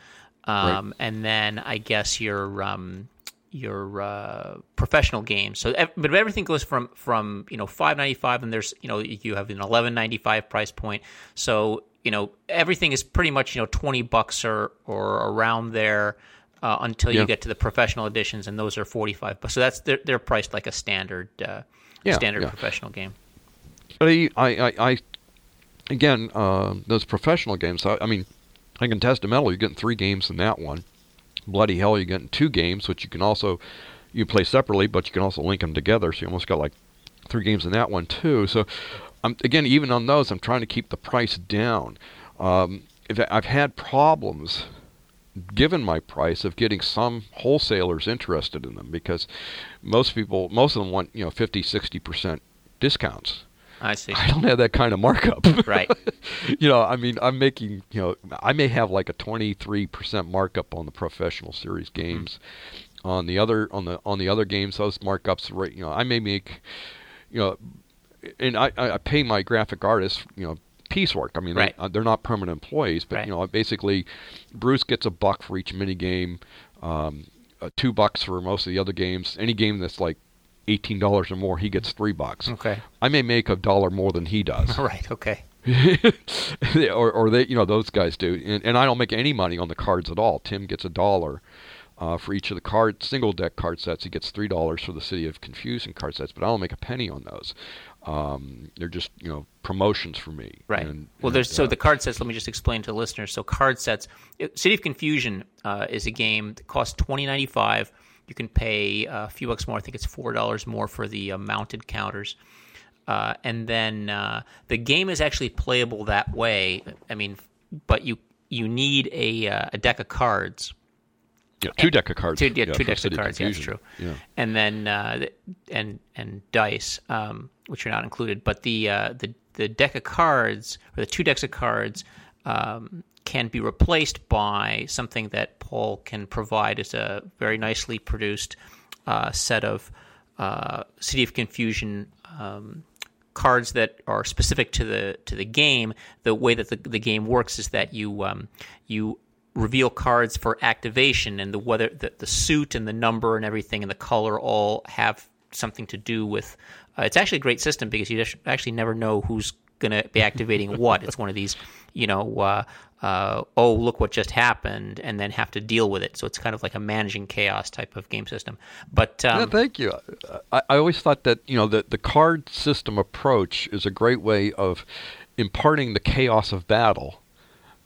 um, right. and then I guess your um, your uh, professional games. So, but everything goes from from you know five ninety five, and there's you know you have an eleven ninety five price point. So you know everything is pretty much you know twenty bucks or or around there. Uh, until Yeah. you get to the professional editions, and those are forty five. So that's they're, they're priced like a standard uh, Yeah, standard yeah. professional game. But I, I, I, again, uh, those professional games. I, I mean, I can test a metal. You're getting three games in that one. Bloody hell, you're getting two games, which you can also you play separately, but you can also link them together. So you almost got like three games in that one too. So, um, again, even on those, I'm trying to keep the price down. Um, if I've had problems given my price of getting some wholesalers interested in them because most people most of them want you know 50 60% discounts I see. I don't have that kind of markup. Right. you know, I mean, I'm making, you know, I may have like a 23% markup on the professional series mm-hmm. games. On the other on the on the other games, those markups, right? You know, I may make, you know, and I I pay my graphic artists, you know, piecework. I mean, Right. they, uh, they're not permanent employees, but Right. you know, basically, Bruce gets a buck for each mini game, um, uh, two bucks for most of the other games. Any game that's like eighteen dollars or more, he gets three bucks. Okay. I may make a dollar more than he does, Right. Okay. or, or they, you know, those guys do, and, and I don't make any money on the cards at all. Tim gets a dollar uh, for each of the card single deck card sets. He gets three dollars for the City of Confusion card sets, but I don't make a penny on those. Um, they're just you know promotions for me. Right. And, well, and, there's so uh, the card sets. Let me just explain to the listeners. So card sets. it- City of Confusion uh, is a game that costs twenty ninety five. You can pay uh, a few bucks more. I think it's four dollars more for the uh, mounted counters. Uh, and then uh, the game is actually playable that way. I mean, but you you need a uh, a deck of cards. Yeah, two deck of cards. Two, yeah, yeah, two decks of cards. Yeah, that's true. Yeah. And then uh, and and dice, um, which are not included. But the uh, the the deck of cards or the two decks of cards um, can be replaced by something that Paul can provide as a very nicely produced uh, set of uh, City of Confusion. Um, cards that are specific to the to the game. The way that the, the game works is that you um, you reveal cards for activation, and the whether the, the suit and the number and everything and the color all have something to do with. Uh, it's actually a great system because you just actually never know who's going to be activating what. It's one of these, you know, uh, uh, oh look what just happened, and then have to deal with it. So it's kind of like a managing chaos type of game system. But um, yeah, thank you. I, I always thought that you know the the card system approach is a great way of imparting the chaos of battle,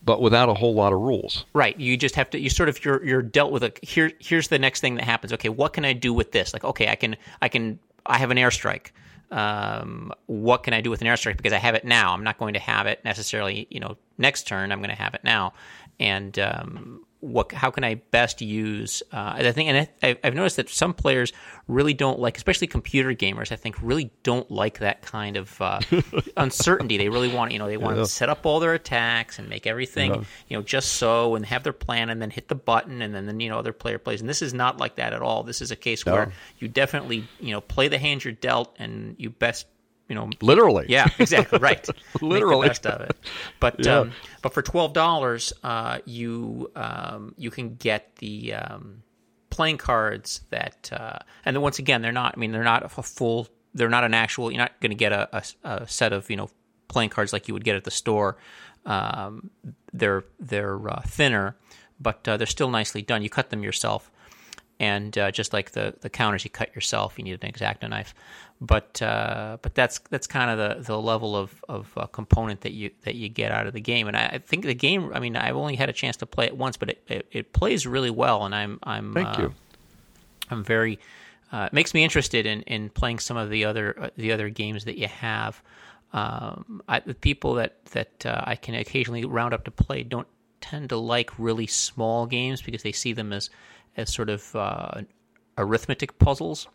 but without a whole lot of rules. Right. You just have to. You sort of you're you're dealt with a here. Here's the next thing that happens. Okay, what can I do with this? Like, okay, I can I can I have an airstrike. Um, what can I do with an airstrike because I have it now? I'm not going to have it necessarily. You know, next turn I'm going to have it now. And um, what? How can I best use? Uh, I think, and I, I've noticed that some players really don't like, especially computer gamers. I think really don't like that kind of uh, uncertainty. They really want, you know, they want Yeah. to set up all their attacks and make everything, Yeah. you know, just so, and have their plan, and then hit the button, and then, then you know, other player plays. And this is not like that at all. This is a case where you definitely, you know, play the hand you're dealt, and you best, you know, Literally. yeah, exactly right. Literally. Best of it. But Yeah. um, but for twelve dollars, uh, you um, you can get the um, playing cards that, uh, and then once again, they're not. I mean, they're not a full. They're not an actual. You're not going to get a, a, a set of you know playing cards like you would get at the store. Um, they're they're uh, thinner, but uh, they're still nicely done. You cut them yourself and uh, just like the, the counters you cut yourself, you need an exacto knife. But uh, but that's that's kind of the, the level of, of uh, component that you that you get out of the game. And I, I think the game. I mean, I've only had a chance to play it once, but it, it, it plays really well. And I'm I'm Thank uh, you. I'm very. Uh, it makes me interested in, in playing some of the other uh, the other games that you have. Um, I, the people that that uh, I can occasionally round up to play don't tend to like really small games because they see them as as sort of uh, arithmetic puzzles.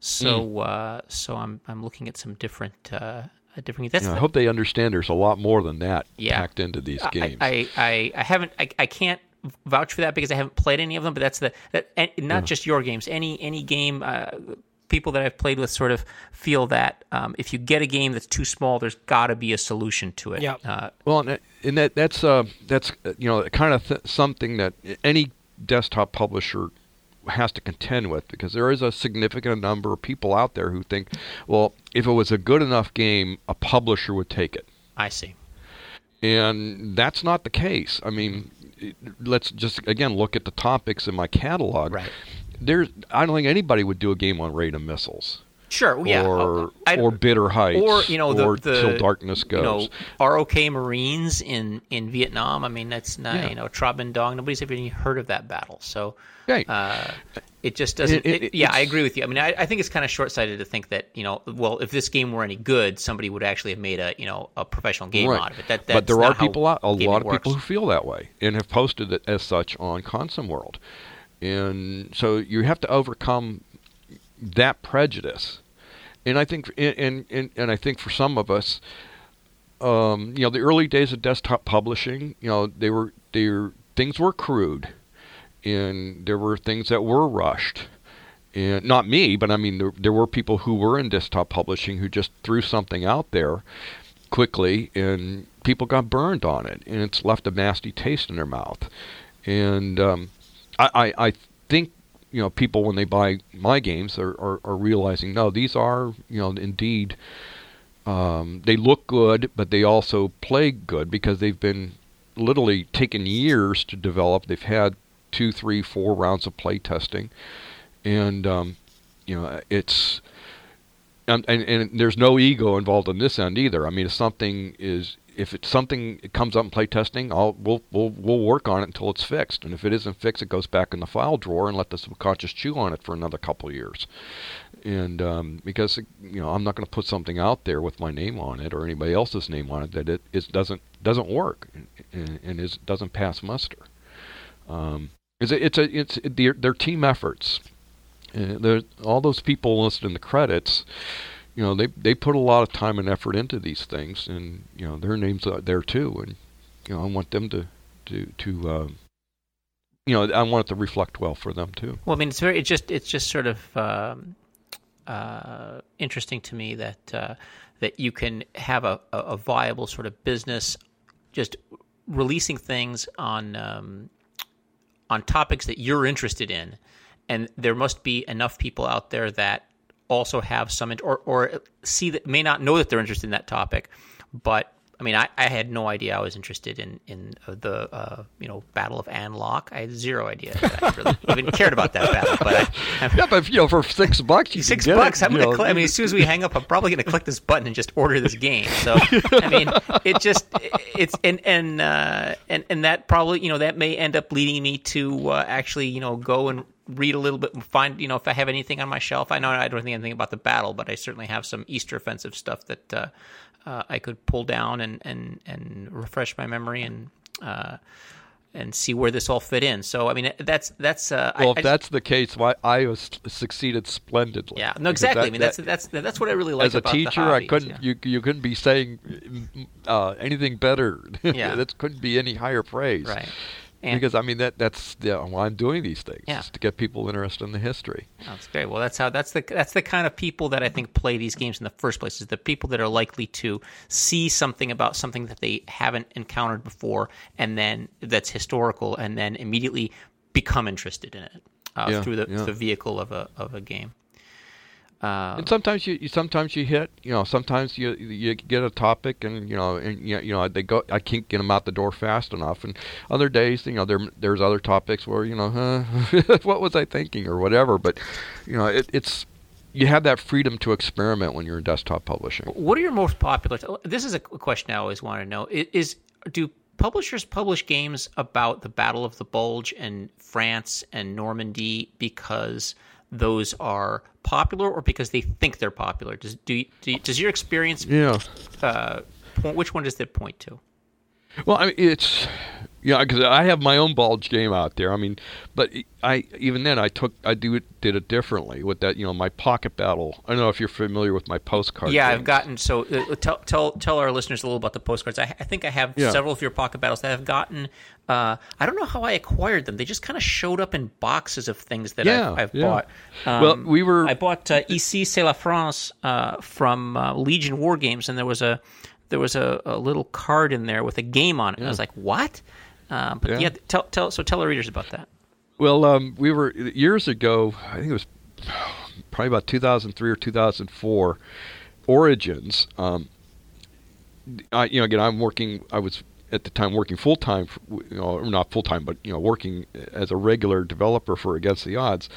So Hmm. uh, so I'm I'm looking at some different uh, different. That's You know, the- I hope they understand there's a lot more than that Yeah. packed into these games. I, I, I haven't I, I can't vouch for that because I haven't played any of them. But that's the that and not just your games. Any any game. Uh, people that I've played with sort of feel that um, if you get a game that's too small, there's got to be a solution to it. Yeah. Uh, Well, and that, and that that's uh, that's uh, you know kind of th- something that any desktop publisher has to contend with because there is a significant number of people out there who think, well, if it was a good enough game, a publisher would take it. I see. And that's not the case. I mean, let's just again look at the topics in my catalog. Right. There's, I don't think anybody would do a game on radar missiles. Sure. Yeah. Or I- or bitter heights. or you know the, the till darkness You know, goes. ROK Marines in in Vietnam. I mean, that's not Yeah. you know Tra Binh Dong. Nobody's ever even heard of that battle. So. Right. Uh, it just doesn't. It- it- it- yeah, I agree with you. I mean, I, I think it's kind of short-sighted to think that you know, well, if this game were any good, somebody would actually have made a you know a professional game Right. out of it. That, but there are people out, a lot of people who feel that way and have posted it as such on ConsimWorld. And so you have to overcome that prejudice. And I think, and and, and I think for some of us, um, you know, the early days of desktop publishing, you know, they were they were, things were crude, and there were things that were rushed. And not me, but I mean, there, there were people who were in desktop publishing who just threw something out there quickly, and people got burned on it, and it's left a nasty taste in their mouth. And um, I, I, I you know people when they buy my games are, are, are realizing no, these are you know indeed um, they look good, but they also play good because they've been literally taken years to develop. They've had two, three, four rounds of play testing, and um, you know it's and, and and there's no ego involved on this end either. I mean, if something is if it's something it comes up in play testing, I'll we'll we'll we'll work on it until it's fixed. And if it isn't fixed, it goes back in the file drawer and let the subconscious chew on it for another couple years. And um, because you know I'm not going to put something out there with my name on it or anybody else's name on it that it, it doesn't doesn't work and, and is doesn't pass muster. Um, it's a, it's a it's they're team efforts. Uh, all those people listed in the credits, you know, they they put a lot of time and effort into these things, and you know their names are there too, and you know I want them to to to um, you know I want it to reflect well for them too. Well, I mean, it's very. It's just. It's just sort of um, uh, interesting to me that uh, that you can have a a viable sort of business, just releasing things on um, on topics that you're interested in, and there must be enough people out there that also have some or or see that may not know that they're interested in that topic, but I mean, I, I had no idea I was interested in in uh, the uh, you know Battle of An Loc. I had zero idea that I really even cared about that battle. But I, Yeah, but you know for six bucks, you six can get bucks. It, I'm you gonna. know. Cl- I mean, as soon as we hang up, I'm probably gonna click this button and just order this game. So I mean, it just it's and and uh, and and that probably you know that may end up leading me to uh, actually you know go and read a little bit and find you know if I have anything on my shelf. I know I don't think anything about the battle, but I certainly have some Easter offensive stuff that uh, uh, I could pull down and and and refresh my memory and. Uh, and see where this all fit in. So, I mean, that's that's. Uh, well, I, if I that's the case, why I was succeeded splendidly. yeah, no, exactly. that- I mean, that's that- that's that's what I really like as a teacher, I couldn't yeah. you you couldn't be saying uh, anything better. Yeah. that couldn't be any higher praise. Right. Because I mean that that's yeah, why I'm doing these things. Yeah. to get people interested in the history. that's great. Well, that's how that's the that's the kind of people that I think play these games in the first place. Is the people that are likely to see something about something that they haven't encountered before, and then that's historical, and then immediately become interested in it uh, through the, the vehicle of a of a game. Uh, and sometimes you, you sometimes you hit you know sometimes you you get a topic and you know and you you know they go I can't get them out the door fast enough and other days you know there there's other topics where you know huh, what was I thinking or whatever but you know it, it's you have that freedom to experiment when you're in desktop publishing. What are your most popular? This is a question I always want to know. I- Is do publishers publish games about the Battle of the Bulge and France and Normandy because those are popular, or because they think they're popular? Does do, do does your experience Yeah. uh, point, which one does that point to? Well, I mean, it's yeah, because I have my own bulge game out there. I mean, but I even then I took I do it did it differently with that. You know, my pocket battle. I don't know if you're familiar with my postcard. yeah, I've gotten so. Uh, tell tell tell our listeners a little about the postcards. I, I think I have Yeah. several of your pocket battles that I've gotten. Uh, I don't know how I acquired them. They just kind of showed up in boxes of things that Yeah, I've, I've yeah. bought. Well, Um, we were- I bought uh, Ici c'est la France uh, from uh, Legion War Games, and there was a there was a, a little card in there with a game on it. And I was like, what? Uh, but yeah, Yeah. tell tell so tell our readers about that. Well, um, we were years ago. I think it was probably about 2003 or 2004. Origins. Um, I, you know, again, I'm working. I was at the time working full time, you know, not full time, but you know, working as a regular developer for Against the Odds.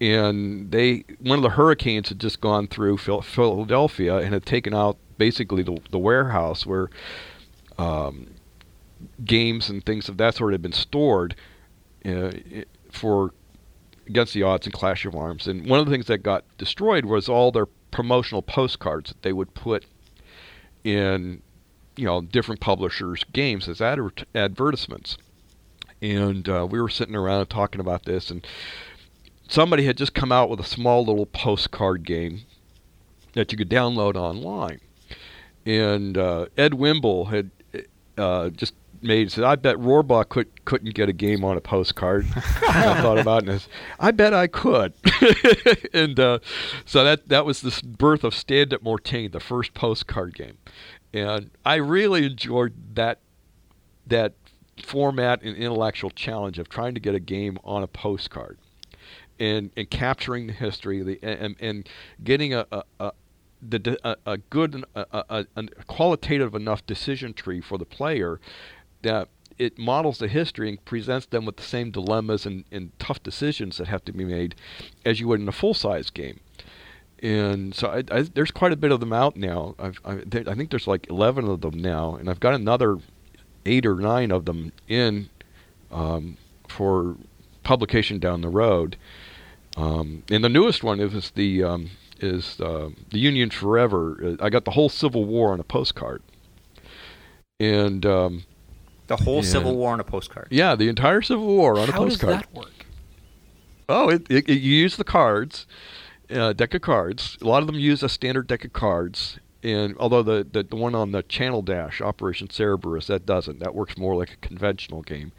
And they, one of the hurricanes had just gone through Philadelphia and had taken out basically the, the warehouse where um, games and things of that sort had been stored uh, for Against the Odds and Clash of Arms. And one of the things that got destroyed was all their promotional postcards that they would put in you know different publishers' games as adver- advertisements. And uh, we were sitting around talking about this, and somebody had just come out with a small little postcard game that you could download online. And uh, Ed Wimble had uh, just made said, "I bet Rohrbaugh could couldn't get a game on a postcard." I thought about it. And I bet I could. and uh, so that that was the birth of Stand Up Mortain, the first postcard game and I really enjoyed that that format and intellectual challenge of trying to get a game on a postcard and and capturing the history the and, and getting a, a, a the, a, a good a, a, a qualitative enough decision tree for the player that it models the history and presents them with the same dilemmas and, and tough decisions that have to be made as you would in a full size game and so I, I, there's quite a bit of them out now. I've, I, I think there's like 11 of them now, and I've got another eight or nine of them in um, for publication down the road. Um, and the newest one is the um, is uh, the Union Forever. I got the whole Civil War on a postcard, and um, the whole Civil War on a postcard. Yeah, the entire Civil War on How a postcard. How does that work? Oh, it, it, it, you use the cards uh, deck of cards. A lot of them use a standard deck of cards. And although the, the, the one on the Channel Dash, Operation Cerberus, that doesn't. That works more like a conventional game.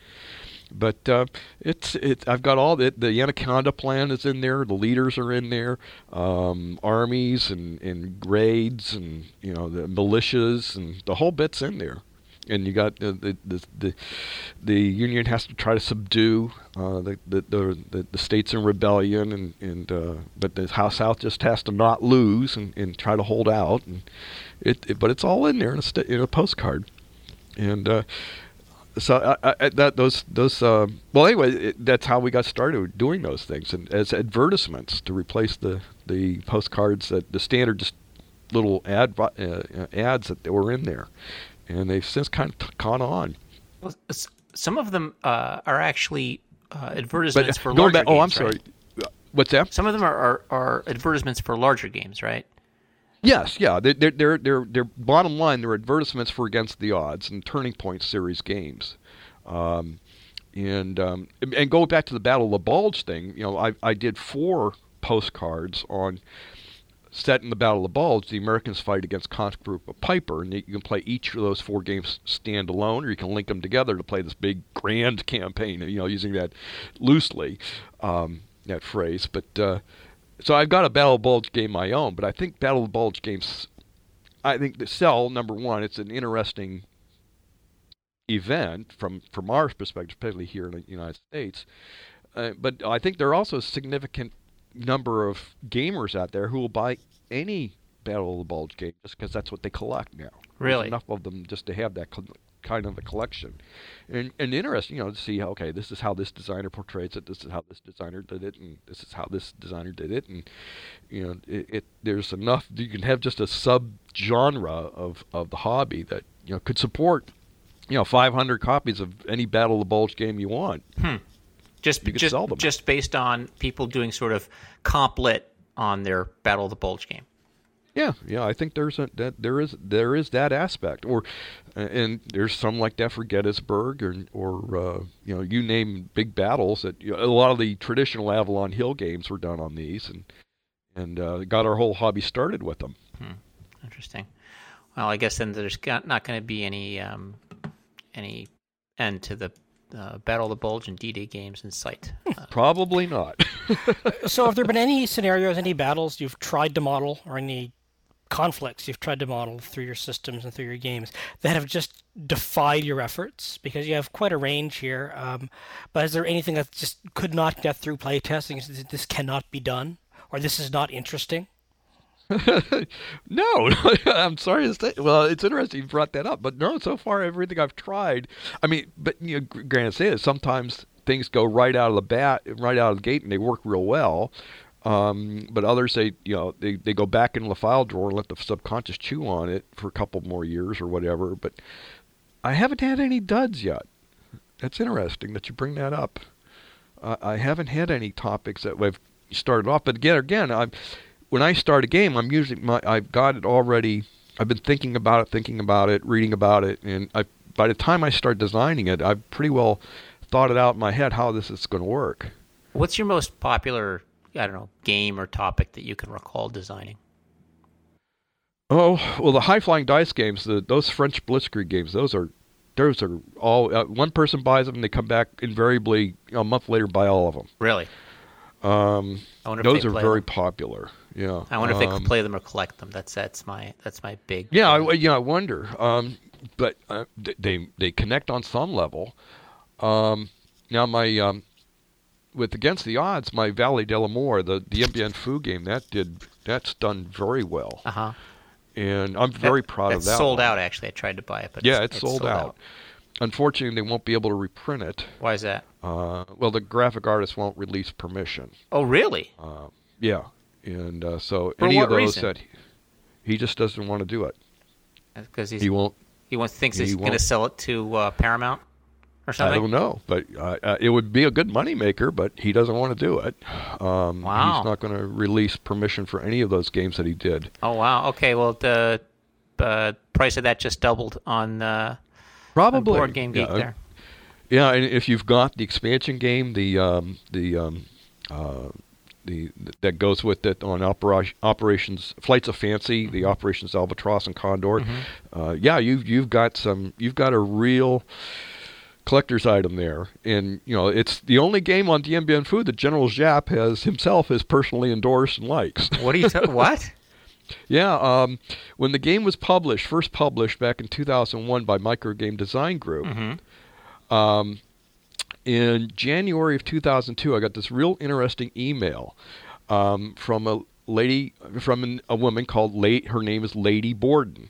But uh, it's it. I've got all the the Anaconda plan is in there. The leaders are in there. Um, armies and, and raids and you know the militias and the whole bit's in there and you got uh, the, the the the union has to try to subdue uh, the, the, the the states in rebellion, and and uh, but the House South just has to not lose and, and try to hold out, and it, it but it's all in there in a st- in a postcard, and. Uh, so I, I, that those those uh, well anyway it, that's how we got started doing those things. And as advertisements to replace the the postcards that the standard just little ad uh, ads that were in there and they've since kind of t- caught on. Well, some of them uh, are actually uh, advertisements but, for larger back, games. Oh, I'm sorry. Right? What's that? Some of them are, are, are, advertisements for larger games, right? Yes, yeah. They're, they're, they're, they're, bottom line, they're advertisements for Against the Odds and Turning Point series games. Um, and um, and going back to the Battle of the Bulge thing, you know, I, I did four postcards on set in the Battle of the Bulge, the Americans fight against Conscript Piper, and you can play each of those four games standalone, or you can link them together to play this big grand campaign. You know, using that loosely, um, that phrase. But uh, so I've got a Battle of the Bulge game my own, but I think Battle of the Bulge games, I think the sell number one. It's an interesting event from from our perspective, particularly here in the United States. Uh, but I think they're also significant number of gamers out there who will buy any Battle of the Bulge game just because that's what they collect now. Really, There's enough of them just to have that kind of a collection, and and interesting, you know, to see okay, this is how this designer portrays it, this is how this designer did it, and this is how this designer did it, and you know, it, it there's enough you can have just a sub genre of of the hobby that you know could support you know 500 copies of any Battle of the Bulge game you want. Hmm. Just just just based on people doing sort of comp lit on their Battle of the Bulge game. Yeah, yeah, I think there's a that there is there is that aspect, or and there's some like that for Gettysburg, or or uh, you know you name big battles that you know, a lot of the traditional Avalon Hill games were done on these, and and uh, got our whole hobby started with them. Hmm. Interesting. Well, I guess then there's not going to be any um, any end to the uh, Battle of the Bulge and D-Day games in sight. Uh, Probably not. so, have there been any scenarios, any battles you've tried to model, or any conflicts you've tried to model through your systems and through your games that have just defied your efforts because you have quite a range here. Um, but is there anything that just could not get through playtesting? This cannot be done, or this is not interesting. no, I'm sorry to say. Well, it's interesting you brought that up, but no, so far everything I've tried. I mean, but you know, granted, say. Sometimes things go right out of the bat, right out of the gate, and they work real well. Um, but others, they you know, they, they go back into the file drawer and let the subconscious chew on it for a couple more years or whatever. But I haven't had any duds yet. That's interesting that you bring that up. Uh, I haven't had any topics that we've started off. But again, again, I'm, when I start a game, I'm usually my, I've got it already. I've been thinking about it, thinking about it, reading about it, and I, by the time I start designing it, I've pretty well thought it out in my head how this is going to work. What's your most popular I don't know, game or topic that you can recall designing? Oh well, the high flying dice games, the, those French Blitzkrieg games, those are those are all uh, one person buys them, and they come back invariably a month later buy all of them. Really? Um, those are very them. popular. Yeah. I wonder if they um, play them or collect them. That's that's my that's my big. Yeah, I, yeah, I wonder. Um, but uh, they they connect on some level. Um, now my um, with Against the Odds, my Valley de l'Amour, the the Bien Phu game, that did that's done very well. Uh huh. And I'm very that, proud of that. sold one. out actually. I tried to buy it, but yeah, it's, it's, sold, sold out. out. Unfortunately, they won't be able to reprint it. Why is that? Uh, well, the graphic artist won't release permission. Oh, really? Uh, yeah, and uh, so For any of those reason? that he, he just doesn't want to do it. Because he won't. He wants thinks he he's going to sell it to uh, Paramount or something. I don't know, but uh, uh, it would be a good moneymaker, but he doesn't want to do it. Um, Wow. He's not going to release permission for any of those games that he did. Oh wow. Okay. Well, the uh, price of that just doubled on, uh, on Probably Board Game Geek yeah, there. Yeah, and if you've got the expansion game, the um, the um, uh, the that goes with it on opera, operations Flights of Fancy, the Operations Albatross and Condor. Uh, yeah, you've you've got some you've got a real collector's item there, and you know it's the only game on Bien Phu that General Giap has himself has personally endorsed and likes. What do you? Ta- what? Yeah, um, when the game was published, first published back in 2001 by Microgame Design Group, um, in January of 2002, I got this real interesting email um, from a lady, from an, a woman called Late. Her name is Lady Borton.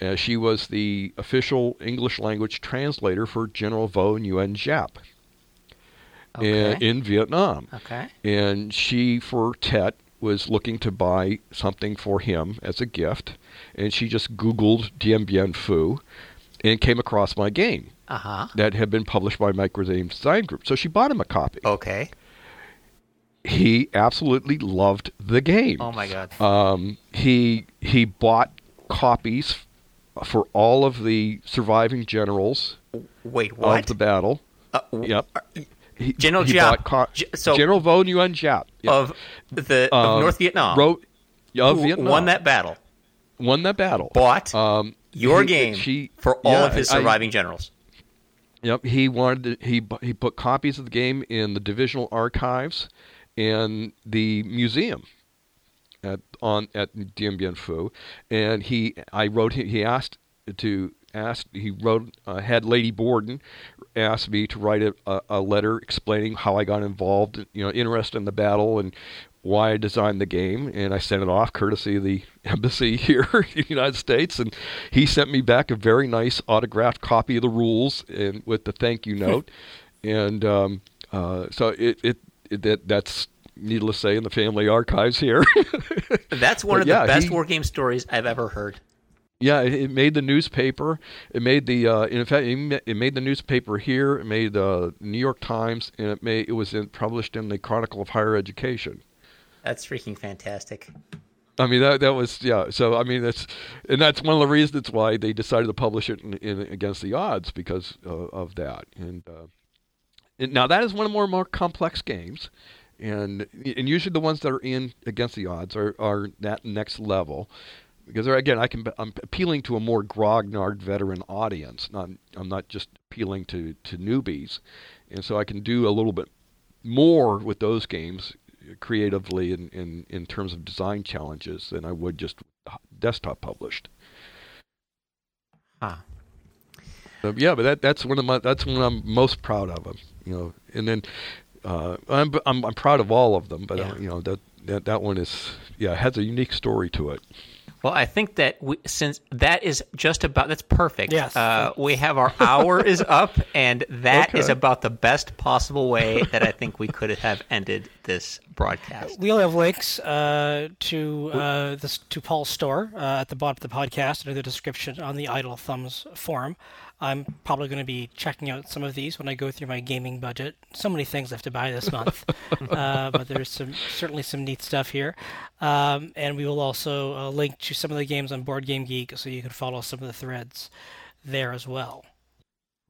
Uh, she was the official English language translator for General Vo Nguyen Giap Okay. in, in Vietnam okay. and she for Tet was looking to buy something for him as a gift, and she just Googled Dien Bien Phu, and came across my game Uh huh. that had been published by Microgame Design Group. So she bought him a copy. Okay. He absolutely loved the game. Oh my god. Um, he he bought copies for all of the surviving generals Wait. what? of the battle. Uh, Yep. He, General he bought co- G- so- General Vo Nguyen Giap. Yep. Of the Um, of North Vietnam. wrote of who Vietnam won that battle. won that battle. Bought Um, your he- game she- for all yeah, of his I- surviving generals. Yep, he wanted to, he he put copies of the game in the divisional archives and the museum at on at Dien Bien Phu, and he I wrote he, asked to asked he wrote uh, had Lady Borton asked me to write a, a, letter explaining how I got involved, you know, interested in the battle and why I designed the game, and I sent it off courtesy of the embassy here in the United States, and he sent me back a very nice autographed copy of the rules and with the thank you note, and um, uh, so it, it, it that that's needless to say in the family archives here. That's one But of the best he- war game stories I've ever heard. Yeah, it, it made the newspaper. It made the uh, in fact it it made the newspaper here. It made the New York Times, and it made it was in, published in the Chronicle of Higher Education. That's freaking fantastic. I mean that that was yeah. So I mean that's and that's one of the reasons why they decided to publish it in, in against the odds because uh, of that. And, uh, and now that is one of more more complex games, and and usually the ones that are in against the odds are are that next level. Because again, I can I'm appealing to a more grognard veteran audience. Not I'm not just appealing to, to newbies, and so I can do a little bit more with those games creatively in, in, in terms of design challenges than I would just desktop published. Huh. So, yeah, but that that's one of my that's one I'm most proud of. Them, you know, and then uh, I'm, I'm I'm proud of all of them, but Yeah. uh, you know that that that one is yeah has a unique story to it. Well, I think that we, since that is just about that's perfect. Yes. Uh, we have our hour is up, and that is Okay. about the best possible way that I think we could have ended this broadcast. We'll have links uh, to uh, this to Paul's store uh, at the bottom of the podcast and in the description on the Idle Thumbs forum. I'm probably going to be checking out some of these when I go through my gaming budget. So many things I have to buy this month, uh, but there's some certainly some neat stuff here. Um, and we will also uh, link to some of the games on Board Game Geek, so you can follow some of the threads there as well.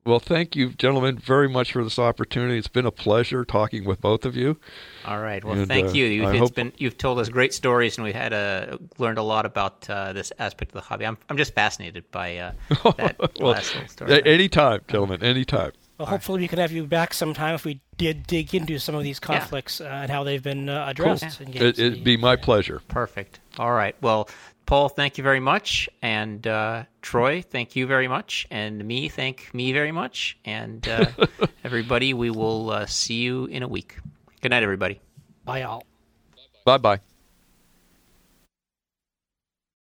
Well, thank you, gentlemen, very much for this opportunity. It's been a pleasure talking with both of you. All right. Well, And, thank uh, you. You've, I it's hope- been you've told us great stories, and we had uh, learned a lot about uh, this aspect of the hobby. I'm I'm just fascinated by uh, that Well, last little story. A- anytime, gentlemen, anytime. Well, hopefully we can have you back sometime if we did dig into some of these conflicts uh, and how they've been uh, addressed. In games. It, it'd be my pleasure. Perfect. All right. Well, Paul, thank you very much, and uh, Troy, thank you very much, and me, thank me very much, and uh, everybody, we will uh, see you in a week. Good night, everybody. Bye all. Bye bye.